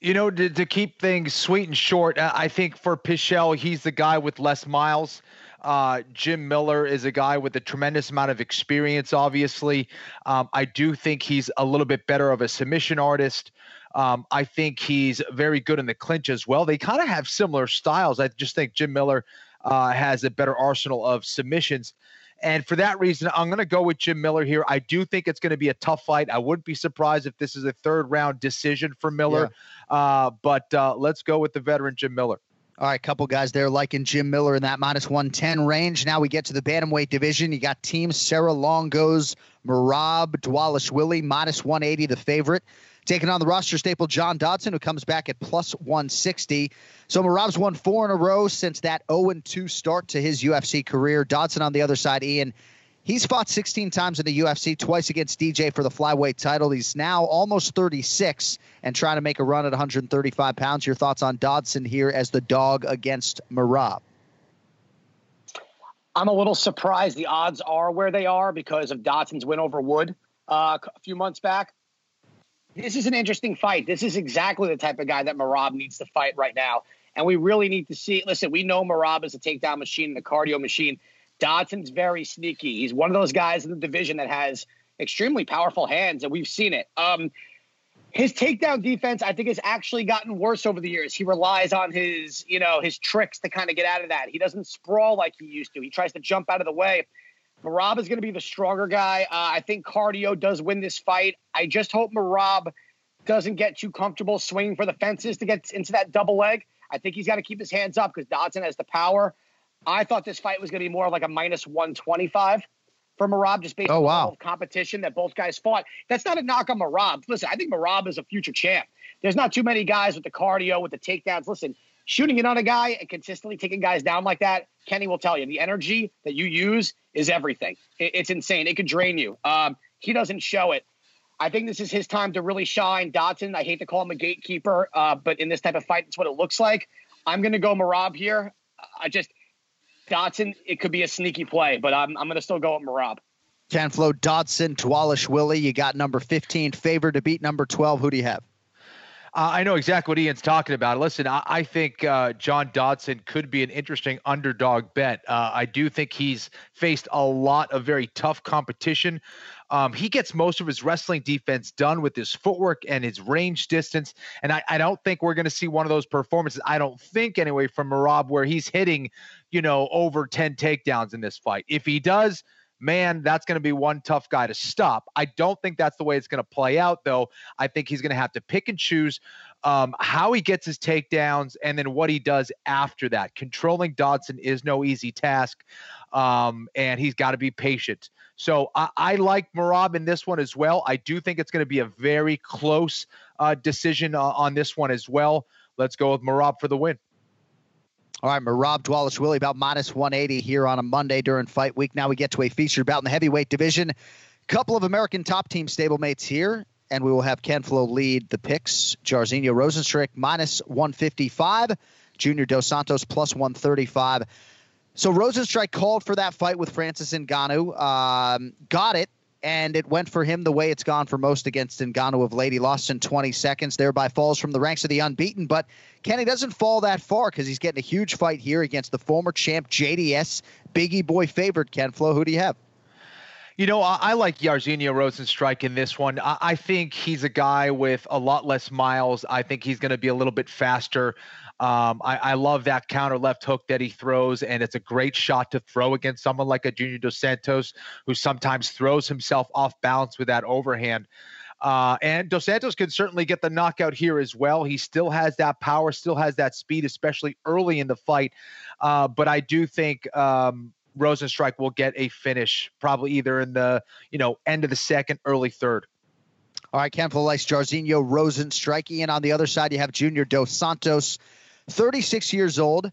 You know, to, to keep things sweet and short, uh, I think for Pichel, he's the guy with less miles. Uh, Jim Miller is a guy with a tremendous amount of experience, obviously. Um, I do think he's a little bit better of a submission artist. Um, I think he's very good in the clinch as well. They kind of have similar styles. I just think Jim Miller uh, has a better arsenal of submissions. And for that reason, I'm going to go with Jim Miller here. I do think it's going to be a tough fight. I wouldn't be surprised if this is a third round decision for Miller. Yeah. Uh, but uh, let's go with the veteran Jim Miller. All right, couple guys there liking Jim Miller in that minus 110 range. Now we get to the bantamweight division. You got Team Serra Longo's Marab, Merab Dvalishvili, minus 180, the favorite. Taking on the roster staple John Dodson, who comes back at plus 160. So Merab's won four in a row since that 0 2 start to his UFC career. Dodson on the other side, Ian. He's fought 16 times in the UFC, twice against DJ for the flyweight title. He's now almost 36 and trying to make a run at 135 pounds. Your thoughts on Dodson here as the dog against Merab? I'm a little surprised the odds are where they are because of Dodson's win over Wood uh, a few months back this is an interesting fight. This is exactly the type of guy that Merab needs to fight right now. And we really need to see. Listen, we know Merab is a takedown machine and a cardio machine. Dodson's very sneaky. He's one of those guys in the division that has extremely powerful hands, and we've seen it. Um, his takedown defense, I think, has actually gotten worse over the years. He relies on his, you know, his tricks to kind of get out of that. He doesn't sprawl like he used to. He tries to jump out of the way. Merab is going to be the stronger guy. Uh, I think cardio does win this fight. I just hope Merab doesn't get too comfortable swinging for the fences to get into that double leg. I think he's got to keep his hands up because Dodson has the power. I thought this fight was going to be more like a minus 125 for Merab just based oh, on wow. the competition that both guys fought. That's not a knock on Merab. Listen, I think Merab is a future champ. There's not too many guys with the cardio, with the takedowns. Listen, shooting it on a guy and consistently taking guys down like that, Kenny will tell you the energy that you use is everything. it's insane. It could drain you. Um, he doesn't show it. I think this is his time to really shine. Dodson, I hate to call him a gatekeeper, uh, but in this type of fight, it's what it looks like. I'm going to go Merab here. I just, Dodson, it could be a sneaky play, but I'm, I'm going to still go with Merab. Ken Flo, Dodson, Willie. You got number 15 favored to beat number 12. Who do you have? I know exactly what Ian's talking about. Listen, I, I think uh, John Dodson could be an interesting underdog bet. Uh, I do think he's faced a lot of very tough competition. Um, he gets most of his wrestling defense done with his footwork and his range distance. And I, I don't think we're going to see one of those performances. I don't think, anyway, from Merab where he's hitting, you know, over 10 takedowns in this fight. If he does, man, that's going to be one tough guy to stop. I don't think that's the way it's going to play out, though. I think he's going to have to pick and choose um, how he gets his takedowns and then what he does after that. Controlling Dodson is no easy task, um, and he's got to be patient. So I, I, like Merab in this one as well. I do think it's going to be a very close uh, decision uh, on this one as well. Let's go with Merab for the win. All right, Merab Willie about minus 180 here on a Monday during fight week. Now we get to a featured bout in the heavyweight division. Couple of American top team stablemates here, and we will have Ken Flo lead the picks. Jairzinho Rozenstruik minus 155, Junior Dos Santos plus 135. So Rozenstruik called for that fight with Francis Ngannou, um, got it, and it went for him the way it's gone for most against Ngannou of late. He lost in 20 seconds, thereby falls from the ranks of the unbeaten. But Kenny doesn't fall that far because he's getting a huge fight here against the former champ JDS, Bigi Boy favorite. Ken Flo, who do you have? You know, I, I like Jairzinho Rozenstruik in this one. I, I, think he's a guy with a lot less miles. I think he's going to be a little bit faster. Um, I, I, love that counter left hook that he throws, and it's a great shot to throw against someone like a Junior Dos Santos, who sometimes throws himself off balance with that overhand. Uh, and Dos Santos can certainly get the knockout here as well. He still has that power, still has that speed, especially early in the fight. Uh, but I do think um, Rozenstruik will get a finish, probably either in the you know end of the second, early third. All right, Ken likes Jairzinho Rozenstruik. And on the other side, you have Junior Dos Santos, 36 years old,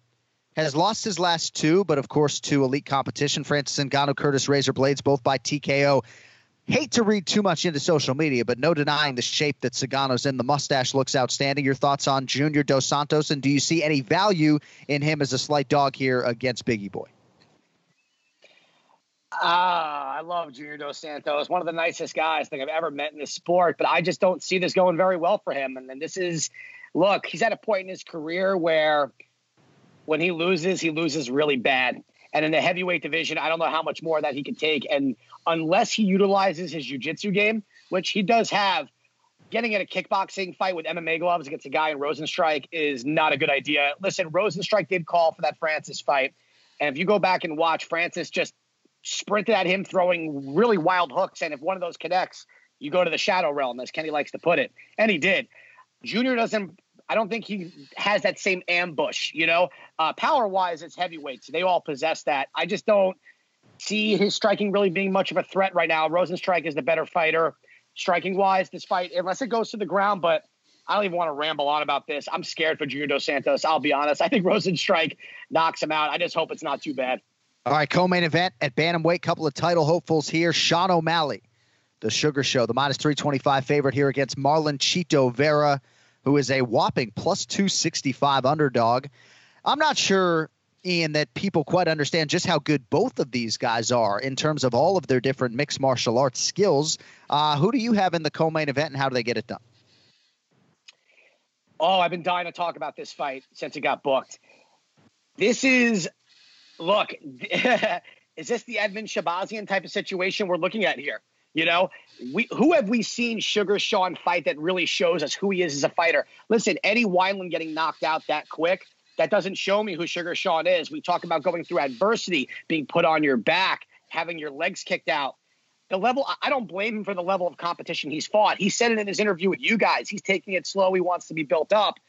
has lost his last two, but of course to elite competition. Francis Ngannou, Curtis Razor Blaydes, both by TKO. Hate to read too much into social media, but no denying the shape that Cigano's in. The mustache looks outstanding. Your thoughts on Junior Dos Santos, and do you see any value in him as a slight dog here against Bigi Boy? Ah, I love Junior Dos Santos. One of the nicest guys I think I've ever met in this sport, but I just don't see this going very well for him. And, and this is, look, he's at a point in his career where when he loses, he loses really bad. And in the heavyweight division, I don't know how much more that he can take. And unless he utilizes his jiu-jitsu game, which he does have, getting in a kickboxing fight with MMA gloves against a guy in Rozenstruik is not a good idea. Listen, Rozenstruik did call for that Francis fight. And if you go back and watch, Francis just sprinted at him, throwing really wild hooks. And if one of those connects, you go to the shadow realm, as Kenny likes to put it. And he did. Junior doesn't I don't think he has that same ambush. You know, uh, power wise, it's heavyweights. They all possess that. I just don't see his striking really being much of a threat right now. Rozenstruik is the better fighter, striking wise. This fight, unless it goes to the ground, but I don't even want to ramble on about this. I'm scared for Junior Dos Santos. I'll be honest. I think Rozenstruik knocks him out. I just hope it's not too bad. All right, co-main event at bantamweight. Couple of title hopefuls here. Sean O'Malley, the Sugar Show, the minus 325 favorite here against Marlon Chito Vera who is a whopping plus 265 underdog. I'm not sure, Ian, that people quite understand just how good both of these guys are in terms of all of their different mixed martial arts skills. Uh, who do you have in the co main event and how do they get it done? Oh, I've been dying to talk about this fight since it got booked. This is, look, is this the Edmen Shahbazyan type of situation we're looking at here? You know, we who have we seen Sugar Sean fight that really shows us who he is as a fighter? Listen, Eddie Wineland getting knocked out that quick, that doesn't show me who Sugar Sean is. We talk about going through adversity, being put on your back, having your legs kicked out. The level, I don't blame him for the level of competition he's fought. He said it in his interview with you guys. He's taking it slow. He wants to be built up.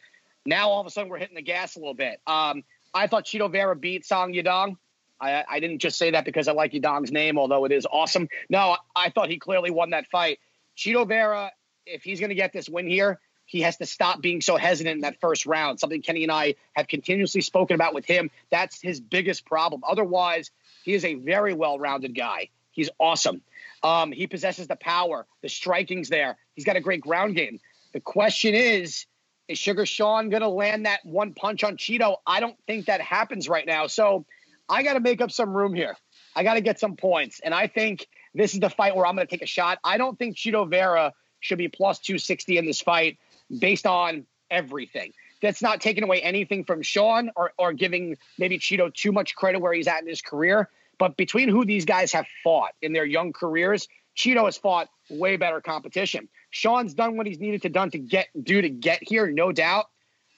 Now all of a sudden we're hitting the gas a little bit. Um, I thought Chito Vera beat Song Yadong. I, I didn't just say that because I like Yadong's name, although it is awesome. No, I thought he clearly won that fight. Chito Vera, if he's going to get this win here, he has to stop being so hesitant in that first round. Something Kenny and I have continuously spoken about with him. That's his biggest problem. Otherwise, he is a very well-rounded guy. He's awesome. Um, he possesses the power. The striking's there. He's got a great ground game. The question is, is Sugar Sean going to land that one punch on Chito? I don't think that happens right now. So I got to make up some room here. I got to get some points. And I think this is the fight where I'm going to take a shot. I don't think Chito Vera should be plus 260 in this fight based on everything. That's not taking away anything from Sean or, or giving maybe Chito too much credit where he's at in his career. But between who these guys have fought in their young careers, Chito has fought way better competition. Sean's done what he's needed to done to get do to get here, no doubt.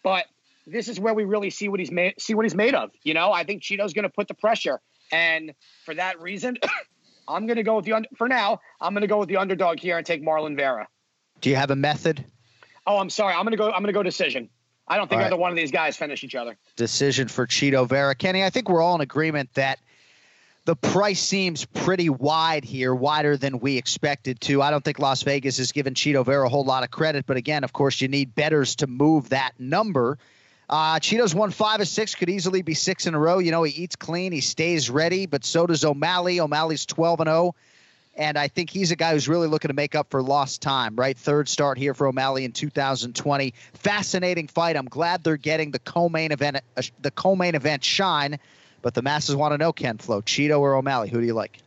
But this is where we really see what he's made see what he's made of. You know, I think Chito's going to put the pressure, and for that reason, I'm going to go with the under, for now. I'm going to go with the underdog here and take Marlon Vera. Do you have a method? Oh, I'm sorry. I'm going to go. I'm going to go decision. I don't think right. either one of these guys finish each other. Decision for Chito Vera. Kenny, I think we're all in agreement that the price seems pretty wide here, wider than we expected to. I don't think Las Vegas has given Chito Vera a whole lot of credit, but again, of course, you need betters to move that number. Uh, Chito's won five of six, could easily be six in a row. You know, he eats clean, he stays ready, but so does O'Malley. O'Malley's 12 and 0. And I think he's a guy who's really looking to make up for lost time, right? Third start here for O'Malley in 2020. Fascinating fight. I'm glad they're getting the co-main event, uh, the co-main event shine. But the masses want to know, Ken Flo, Chito or O'Malley? Who do you like?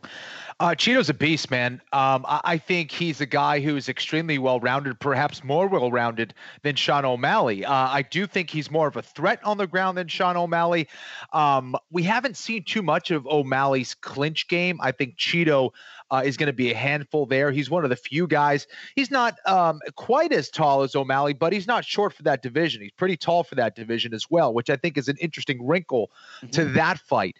Uh, Chito's a beast, man. Um, I, I, think he's a guy who's extremely well rounded, perhaps more well rounded than Sean O'Malley. Uh, I do think he's more of a threat on the ground than Sean O'Malley. Um, we haven't seen too much of O'Malley's clinch game. I think Chito uh, is going to be a handful there. He's one of the few guys. He's not um, quite as tall as O'Malley, but he's not short for that division. He's pretty tall for that division as well, which I think is an interesting wrinkle mm-hmm. to that fight.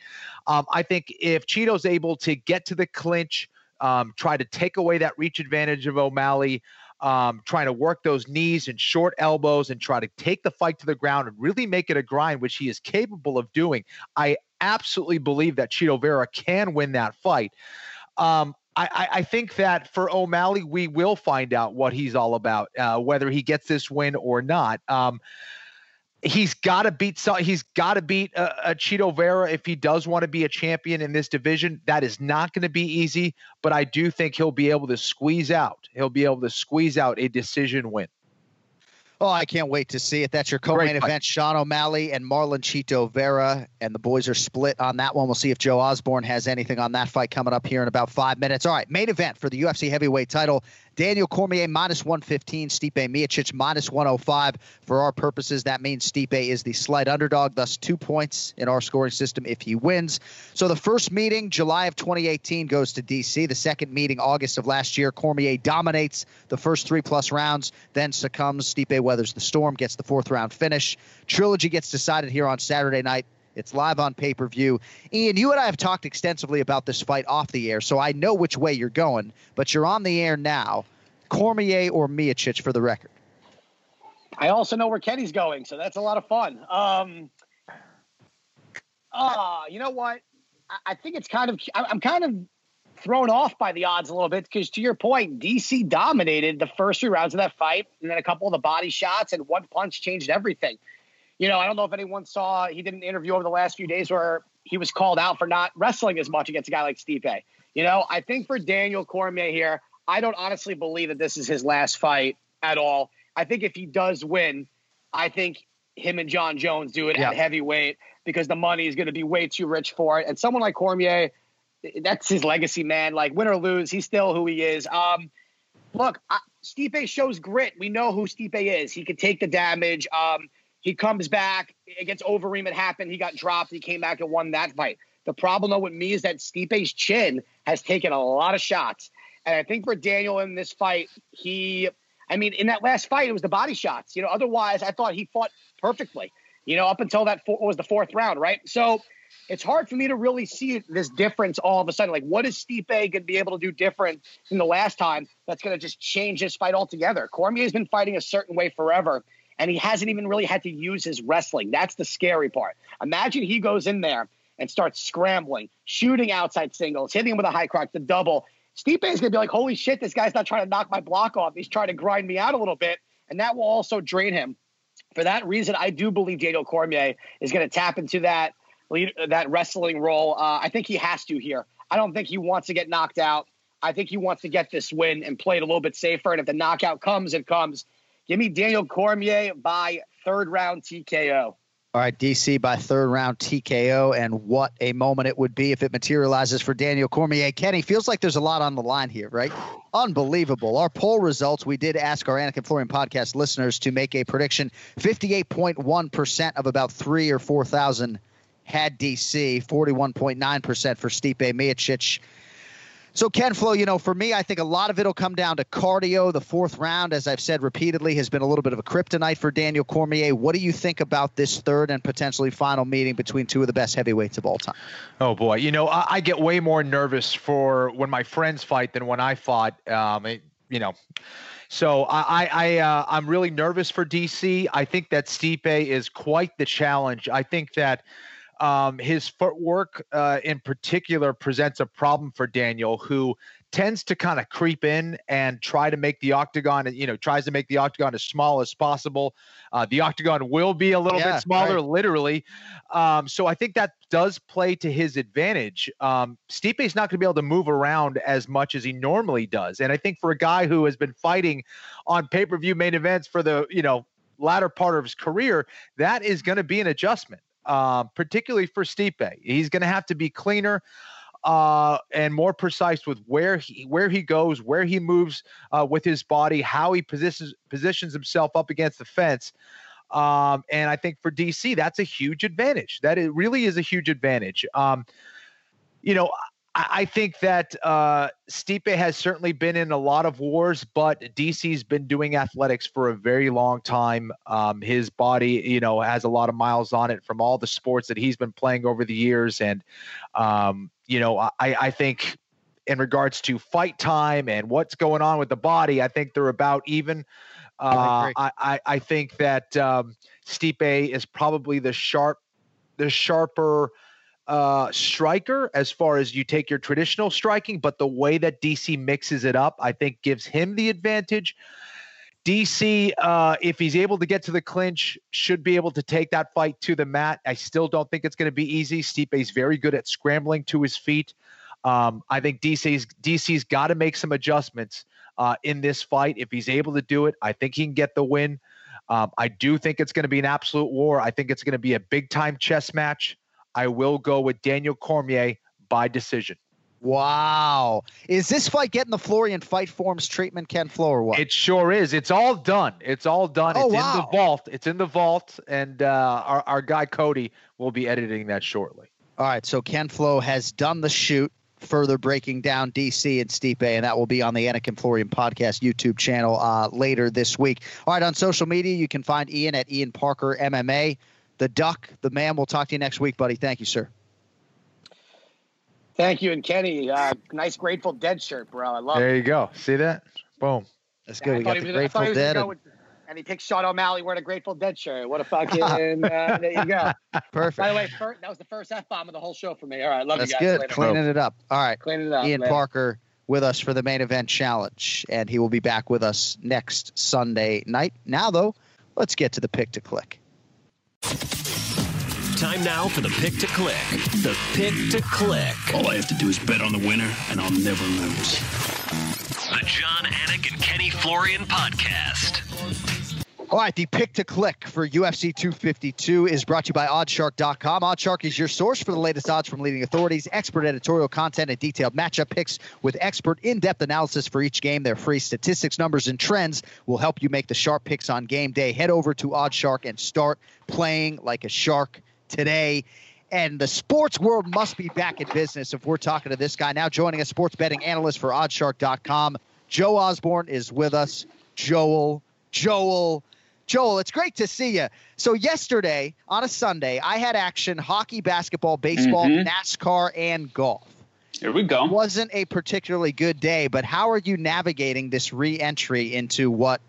Um, I think if Chito's able to get to the clinch, um, try to take away that reach advantage of O'Malley, um, trying to work those knees and short elbows and try to take the fight to the ground and really make it a grind, which he is capable of doing. I absolutely believe that Chito Vera can win that fight. Um, I, I think that for O'Malley, we will find out what he's all about, uh, whether he gets this win or not. Um, he's got to beat he's got to beat a, uh, a Chito Vera if he does want to be a champion in this division. That is not going to be easy, but I do think he'll be able to squeeze out. He'll be able to squeeze out a decision win. Oh, I can't wait to see it. That's your co-main event: Sean O'Malley and Marlon Chito Vera, and the boys are split on that one. We'll see if Joe Osborne has anything on that fight coming up here in about five minutes. All right, main event for the UFC heavyweight title: Daniel Cormier minus 115, Stipe Miocic minus 105. For our purposes, that means Stipe is the slight underdog, thus two points in our scoring system if he wins. So the first meeting, July of 2018, goes to DC. The second meeting, August of last year, Cormier dominates the first three plus rounds, then succumbs. Stipe weathers the storm, gets the fourth round finish. Trilogy gets decided here on Saturday night. It's live on pay per view. Ian, you and I have talked extensively about this fight off the air, so I know which way you're going, but you're on the air now. Cormier or Miocic for the record? I also know where Kenny's going, so that's a lot of fun. Um, uh, you know what? I, I think it's kind of, I'm kind of thrown off by the odds a little bit because to your point, DC dominated the first three rounds of that fight, and then a couple of the body shots and one punch changed everything you know, I don't know if anyone saw he did an interview over the last few days where he was called out for not wrestling as much against a guy like Stipe. You know, I think for Daniel Cormier here, I don't honestly believe that this is his last fight at all. I think if he does win, I think him and Jon Jones do it yeah. at heavyweight because the money is going to be way too rich for it. And someone like Cormier, that's his legacy, man. Like win or lose, he's still who he is. Um, look, I, Stipe shows grit. We know who Stipe is. He can take the damage. Um, he comes back against Overeem. It happened. He got dropped. He came back and won that fight. The problem though with me is that Stipe's chin has taken a lot of shots, and I think for Daniel in this fight, he, I mean, in that last fight, it was the body shots. You know, otherwise, I thought he fought perfectly. You know, up until that four, was the fourth round, right? So it's hard for me to really see this difference all of a sudden. Like, what is Stipe going to be able to do different than the last time that's going to just change his fight altogether? Cormier's been fighting a certain way forever and he hasn't even really had to use his wrestling. That's the scary part. Imagine he goes in there and starts scrambling, shooting outside singles, hitting him with a high cross, the double. Stipe is going to be like, holy shit, this guy's not trying to knock my block off. He's trying to grind me out a little bit. And that will also drain him. For that reason, I do believe Daniel Cormier is going to tap into that that wrestling role. Uh, I think he has to here. I don't think he wants to get knocked out. I think he wants to get this win and play it a little bit safer. And if the knockout comes, it comes. Give me Daniel Cormier by third round TKO. All right, DC by third round TKO, and what a moment it would be if it materializes for Daniel Cormier. Kenny, feels like there's a lot on the line here, right? Unbelievable. Our poll results, we did ask our Anik and Florian podcast listeners to make a prediction. 58.1% of about three or 4,000 had DC, 41.9% for Stipe Miocic. So, Ken Flo, you know, for me, I think a lot of it will come down to cardio. The fourth round, as I've said repeatedly, has been a little bit of a kryptonite for Daniel Cormier. What do you think about this third and potentially final meeting between two of the best heavyweights of all time? Oh boy, you know, I, I get way more nervous for when my friends fight than when I fought. Um, it, you know. So I, I, uh, I'm really nervous for DC. I think that Stipe is quite the challenge. I think that um, his footwork, uh, in particular, presents a problem for Daniel, who tends to kind of creep in and try to make the octagon, you know, tries to make the octagon as small as possible. Uh, the octagon will be a little yeah, bit smaller, right. literally. Um, so I think that does play to his advantage. Um, Stipe's not going to be able to move around as much as he normally does, and I think for a guy who has been fighting on pay-per-view main events for the, you know, latter part of his career, that is going to be an adjustment uh, particularly for Stipe. He's going to have to be cleaner uh, and more precise with where he where he goes, where he moves uh, with his body, how he positions positions himself up against the fence. Um, and I think for DC, that's a huge advantage. That it really is a huge advantage. Um, you know, I think that uh, Stipe has certainly been in a lot of wars, but DC's been doing athletics for a very long time. Um, his body, you know, has a lot of miles on it from all the sports that he's been playing over the years. And, um, you know, I, I think in regards to fight time and what's going on with the body, I think they're about even. Uh, I, I, I, think that um, Stipe is probably the sharp, the sharper uh, striker as far as you take your traditional striking, but the way that DC mixes it up, I think gives him the advantage. DC, uh, if he's able to get to the clinch, should be able to take that fight to the mat. I still don't think it's going to be easy. Stipe's very good at scrambling to his feet. Um, I think DC's DC's got to make some adjustments uh, in this fight. If he's able to do it, I think he can get the win. Um, I do think it's going to be an absolute war. I think it's going to be a big time chess match. I will go with Daniel Cormier by decision. Wow. Is this fight getting the Florian fight forms treatment, Ken Flo, or what? It sure is. It's all done. It's all done. Oh, it's wow. in the vault. It's in the vault. And uh, our, our guy Cody will be editing that shortly. All right, so Ken Flo has done the shoot, further breaking down DC and Stipe, and that will be on the Anik and Florian podcast YouTube channel uh, later this week. All right, on social media, you can find Ian at Ian Parker MMA. The Duck, the man. We'll talk to you next week, buddy. Thank you, sir. Thank you, and Kenny. Uh, nice Grateful Dead shirt, bro. I love it. There you go. See that? Boom. That's I good. We got he the was- I Grateful gonna Dead. and- with- and he picked Sean O'Malley wearing a Grateful Dead shirt. What a fucking. uh, there you go. Perfect. By the way, fir- that was the first F bomb of the whole show for me. All right, love That's you guys. That's good. Later. Cleaning it up. All right. Cleaning it up. Ian man. Parker with us for the main event challenge, and he will be back with us next Sunday night. Now, though, let's get to the pick to click. Time now for the pick to click. The pick to click. All I have to do is bet on the winner, and I'll never lose. The Jon Anik and Kenny Florian podcast. All right, the pick to click for UFC 252 is brought to you by OddsShark.com. OddsShark is your source for the latest odds from leading authorities, expert editorial content, and detailed matchup picks with expert in-depth analysis for each game. Their free statistics, numbers, and trends will help you make the sharp picks on game day. Head over to OddsShark and start playing like a shark today. And the sports world must be back in business if we're talking to this guy. Now joining us, sports betting analyst for OddsShark.com, Joe Osborne is with us. Joel, Joel, Joel, it's great to see you. So yesterday on a Sunday, I had action hockey, basketball, baseball, Mhm. NASCAR, and golf. Here we go. It Wasn't a particularly good day, but how are you navigating this re-entry into what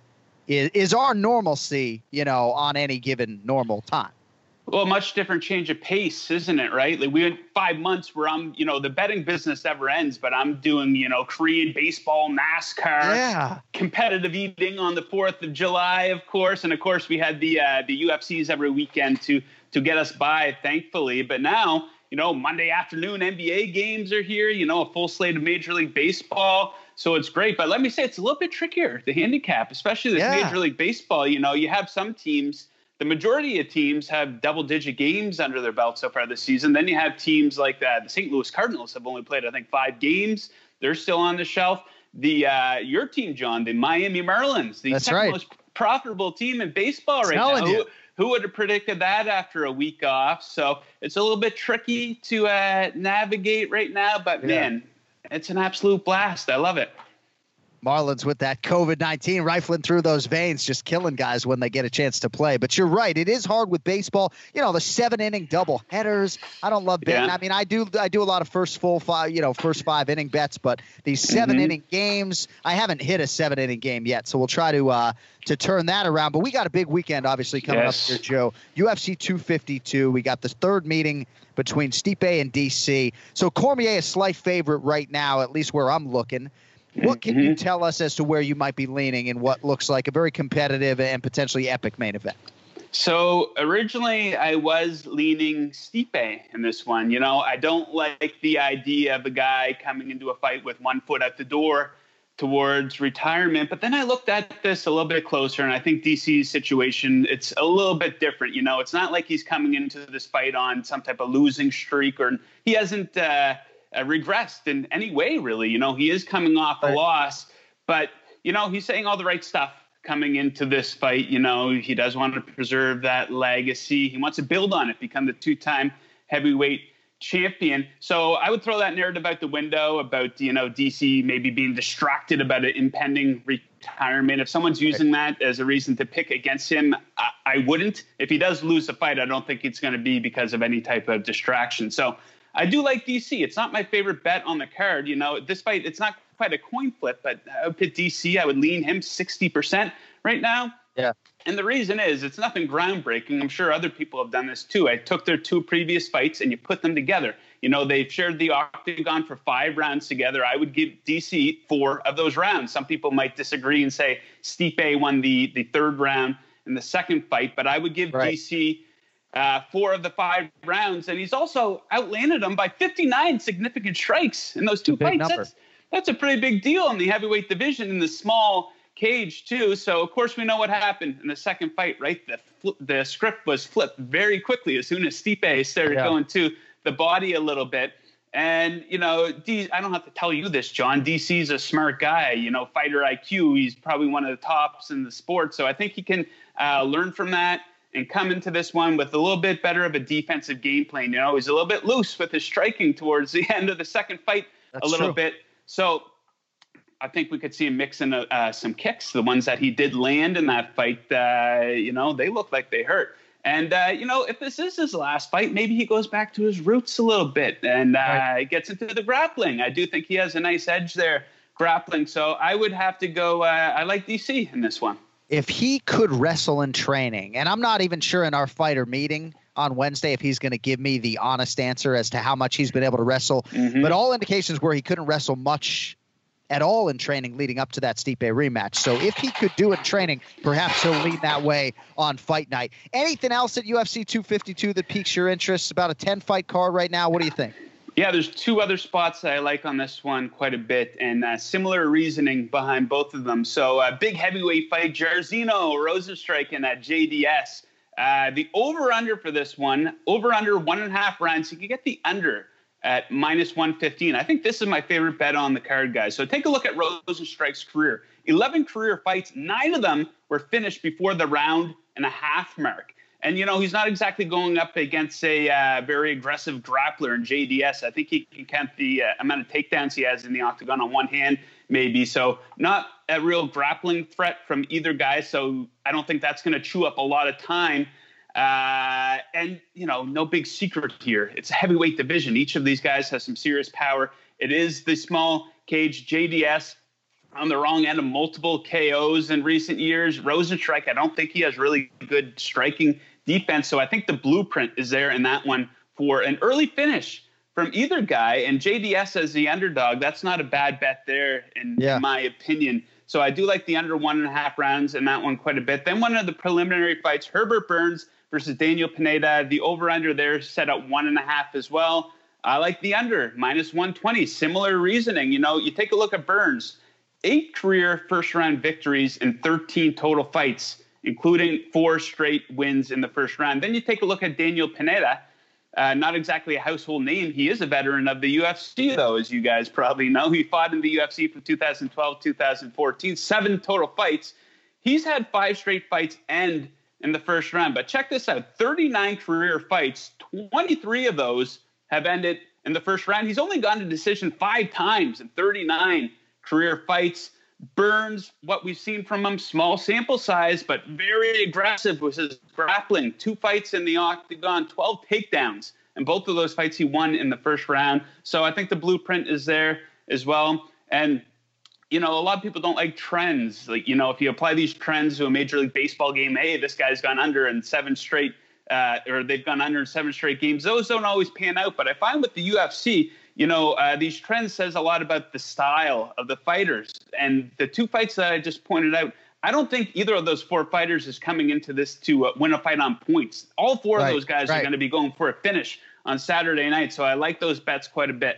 is, is our normalcy, you know, on any given normal time? Well, a much different change of pace, isn't it? Right? Like we went five months where I'm, you know, the betting business never ends, but I'm doing, you know, Korean baseball, NASCAR, Yeah. competitive eating on the Fourth of July, of course, and of course we had the uh, the UFCs every weekend to to get us by, thankfully. But now, you know, Monday afternoon NBA games are here. You know, a full slate of Major League Baseball. So it's great, but let me say it's a little bit trickier the handicap, especially this Yeah. Major League Baseball. You know, you have some teams the majority of teams have double digit games under their belt so far this season. Then you have teams like that. The St. Louis Cardinals have only played, I think, five games. They're still on the shelf. The uh, your team, John, the Miami Marlins, the That's second right. most profitable team in baseball right Telling now. you. Who, who would have predicted that after a week off? So it's a little bit tricky to uh, navigate right now, but Yeah. man, it's an absolute blast. I love it. Marlins with that COVID 19 rifling through those veins, just killing guys when they get a chance to play. But you're right, it is hard with baseball. You know, the seven inning double headers. I don't love betting. Yeah. I mean, I do I do a lot of first full five, you know, first five inning bets, but these 7 Mhm. inning games, I haven't hit a seven inning game yet. So we'll try to uh to turn that around. But we got a big weekend obviously coming Yes. up here, Joe. UFC 252. We got the third meeting between Stipe and DC. So Cormier a slight favorite right now, at least where I'm looking. What can you tell us as to where you might be leaning in what looks like a very competitive and potentially epic main event? So originally, I was leaning Stipe in this one. You know, I don't like the idea of a guy coming into a fight with one foot at the door towards retirement. But then I looked at this a little bit closer, and I think DC's situation it's a little bit different. You know, it's not like he's coming into this fight on some type of losing streak, or he hasn't uh, uh, regressed in any way, really. You know, he is coming off a loss, but you know, he's saying all the right stuff coming into this fight. You know, he does want to preserve that legacy. He wants to build on it, become the two-time heavyweight champion. So I would throw that narrative out the window about you know DC maybe being distracted about an impending retirement. If someone's using that as a reason to pick against him, I, I wouldn't. If he does lose the fight, I don't think it's going to be because of any type of distraction. So I do like DC. It's not my favorite bet on the card. You know, fight, it's not quite a coin flip, but uh, I would pit DC. I would lean him 60% right now. Yeah. And the reason is it's nothing groundbreaking. I'm sure other people have done this too. I took their two previous fights and you put them together. You know, they've shared the octagon for five rounds together. I would give DC four of those rounds. Some people might disagree and say Stipe won the the third round in the second fight, but I would give Right. DC uh, four of the five rounds, and he's also outlanded him by 59 significant strikes in those two fights. number. That's that's a pretty big deal in the heavyweight division in the small cage too. So of course we know what happened in the second fight, right? The fl- the script was flipped very quickly as soon as Stipe started Yeah. going to the body a little bit. And you know, D, I don't have to tell you this, John. DC's a smart guy. You know, fighter IQ. He's probably one of the tops in the sport. So I think he can uh, learn from that and come into this one with a little bit better of a defensive game plan. You know, he's a little bit loose with his striking towards the end of the second fight That's a little true. bit. So I think we could see him mixing uh, uh, some kicks. The ones that he did land in that fight, uh, you know, they look like they hurt. And uh, you know, if this is his last fight, maybe he goes back to his roots a little bit and uh, gets into the grappling. I do think he has a nice edge there, grappling. So I would have to go. Uh, I like DC in this one. If he could wrestle in training, and I'm not even sure in our fighter meeting on Wednesday if he's going to give me the honest answer as to how much he's been able to wrestle, Mhm. but all indications were he couldn't wrestle much at all in training leading up to that Stipe rematch. So if he could do it in training, perhaps he'll lean that way on fight night. Anything else at UFC 252 that piques your interest? About a 10 fight card right now. What do you think? Yeah, there's two other spots that I like on this one quite a bit, and uh, similar reasoning behind both of them. So, uh, big heavyweight fight, Jairzinho Rozenstruik and at JDS. Uh, the over under for this one, over under one and a half rounds. You can get the under at minus 115. I think this is my favorite bet on the card, guys. So, take a look at Rozenstruik's career 11 career fights, nine of them were finished before the round and a half mark. And you know he's not exactly going up against a uh, very aggressive grappler in JDS. I think he can count the uh, amount of takedowns he has in the octagon on one hand, maybe. So not a real grappling threat from either guy. So I don't think that's going to chew up a lot of time. Uh, and you know, no big secret here. It's a heavyweight division. Each of these guys has some serious power. It is the small cage JDS on the wrong end of multiple KOs in recent years. Rozenstruik, I don't think he has really good striking defense. So I think the blueprint is there in that one for an early finish from either guy. And JDS as the underdog, that's not a bad bet there, in, Yeah. in my opinion. So I do like the under one and a half rounds in that one quite a bit. Then one of the preliminary fights, Herbert Burns versus Daniel Pineda. The over under there set at one and a half as well. I like the under minus 120. Similar reasoning. You know, you take a look at Burns, eight career first round victories in 13 total fights, including four straight wins in the first round. Then you take a look at Daniel Pineda. Uh, not exactly a household name. He is a veteran of the UFC, though, as you guys probably know. He fought in the UFC from 2012 2014, seven total fights. He's had five straight fights end in the first round. But check this out 39 career fights, 23 of those have ended in the first round. He's only gone to decision five times in 39 career fights. Burns, what we've seen from him, small sample size, but very aggressive with his grappling. Two fights in the octagon, 12 takedowns. And both of those fights he won in the first round. So I think the blueprint is there as well. And, you know, a lot of people don't like trends. Like, you know, if you apply these trends to a Major League Baseball game, hey, this guy's gone under in seven straight, uh, or they've gone under in seven straight games, those don't always pan out. But I find with the UFC, you know, uh, these trends says a lot about the style of the fighters. And the two fights that I just pointed out, I don't think either of those four fighters is coming into this to uh, win a fight on points. All four Right, of those guys right. are going to be going for a finish on Saturday night. So I like those bets quite a bit.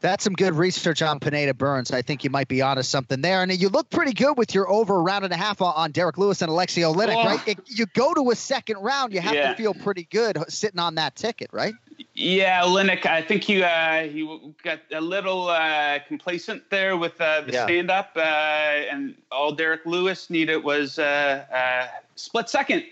That's some good research on Pineda Burns. I think you might be onto something there. And you look pretty good with your over a round and a half on, Derrick Lewis and Aleksei Oleinik, Oh. right? It- you go to a second round, you have Yeah. to feel pretty good sitting on that ticket, right? Yeah, Linux, I think you uh, he got a little uh, complacent there with uh, the Yeah. stand up, uh, and all Derrick Lewis needed was uh, uh, split second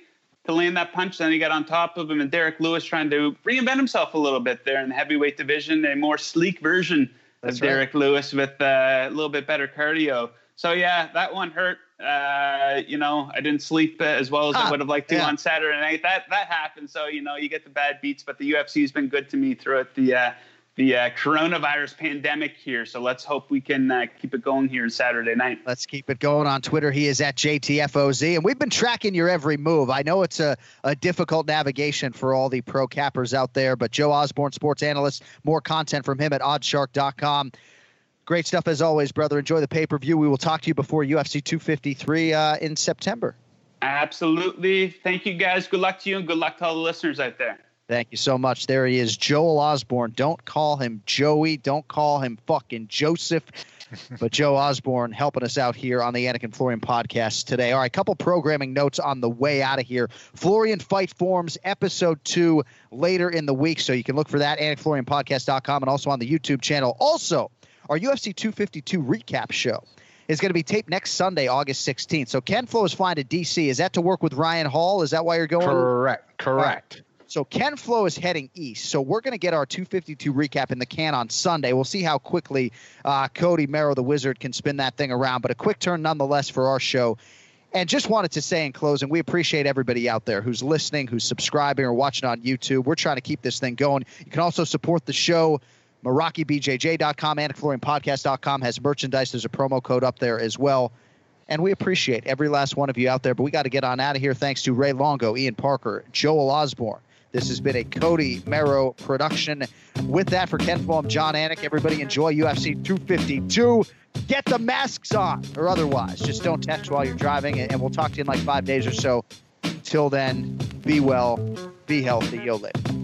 to land that punch. Then he got on top of him, and Derrick Lewis trying to reinvent himself a little bit there in the heavyweight division, a more sleek version That's of right. Derrick Lewis with uh, a little bit better cardio. So yeah, that one hurt. Uh, you know, I didn't sleep as well as Ah, I would have liked to yeah. on Saturday night. That that happened. So you know, you get the bad beats, but the UFC has been good to me throughout the uh, the uh, coronavirus pandemic here. So let's hope we can uh, keep it going here on Saturday night. Let's keep it going on Twitter. He is at JTFOZ, and we've been tracking your every move. I know it's a, a difficult navigation for all the pro cappers out there, but Joe Osborne, sports analyst, more content from him at oddsshark.com. Great stuff as always, brother. Enjoy the pay per view. We will talk to you before UFC 253 uh, in September. Absolutely. Thank you, guys. Good luck to you, and good luck to all the listeners out there. Thank you so much. There he is, Joel Osborne. Don't call him Joey. Don't call him fucking Joseph. but Joe Osborne helping us out here on the Anik and Florian podcast today. All right, couple programming notes on the way out of here. Florian Fight Forms episode two later in the week, so you can look for that at AnikFlorianPodcast.com and also on the YouTube channel. Also, our UFC 252 recap show is going to be taped next Sunday, August 16th. So Ken Flo is flying to DC. Is that to work with Ryan Hall? Is that why you're going? Correct. Correct. So Ken Flo is heading east. So we're going to get our 252 recap in the can on Sunday. We'll see how quickly uh, Cody Merrow, the Wizard, can spin that thing around. But a quick turn nonetheless for our show. And just wanted to say in closing, we appreciate everybody out there who's listening, who's subscribing, or watching on YouTube. We're trying to keep this thing going. You can also support the show. MerakiBJJ.com and FlorianPodcast.com has merchandise. There's a promo code up there as well. And we appreciate every last one of you out there. But we got to get on out of here. Thanks to Ray Longo, Ian Parker, Joel Osborne, this has been a Cody Merrow production. With that, for Ken Flo, Jon Anik. Everybody enjoy UFC 252. Get the masks on, or otherwise. Just don't text while you're driving, and we'll talk to you in like five days or so. Till then, be well, be healthy. Yo, later.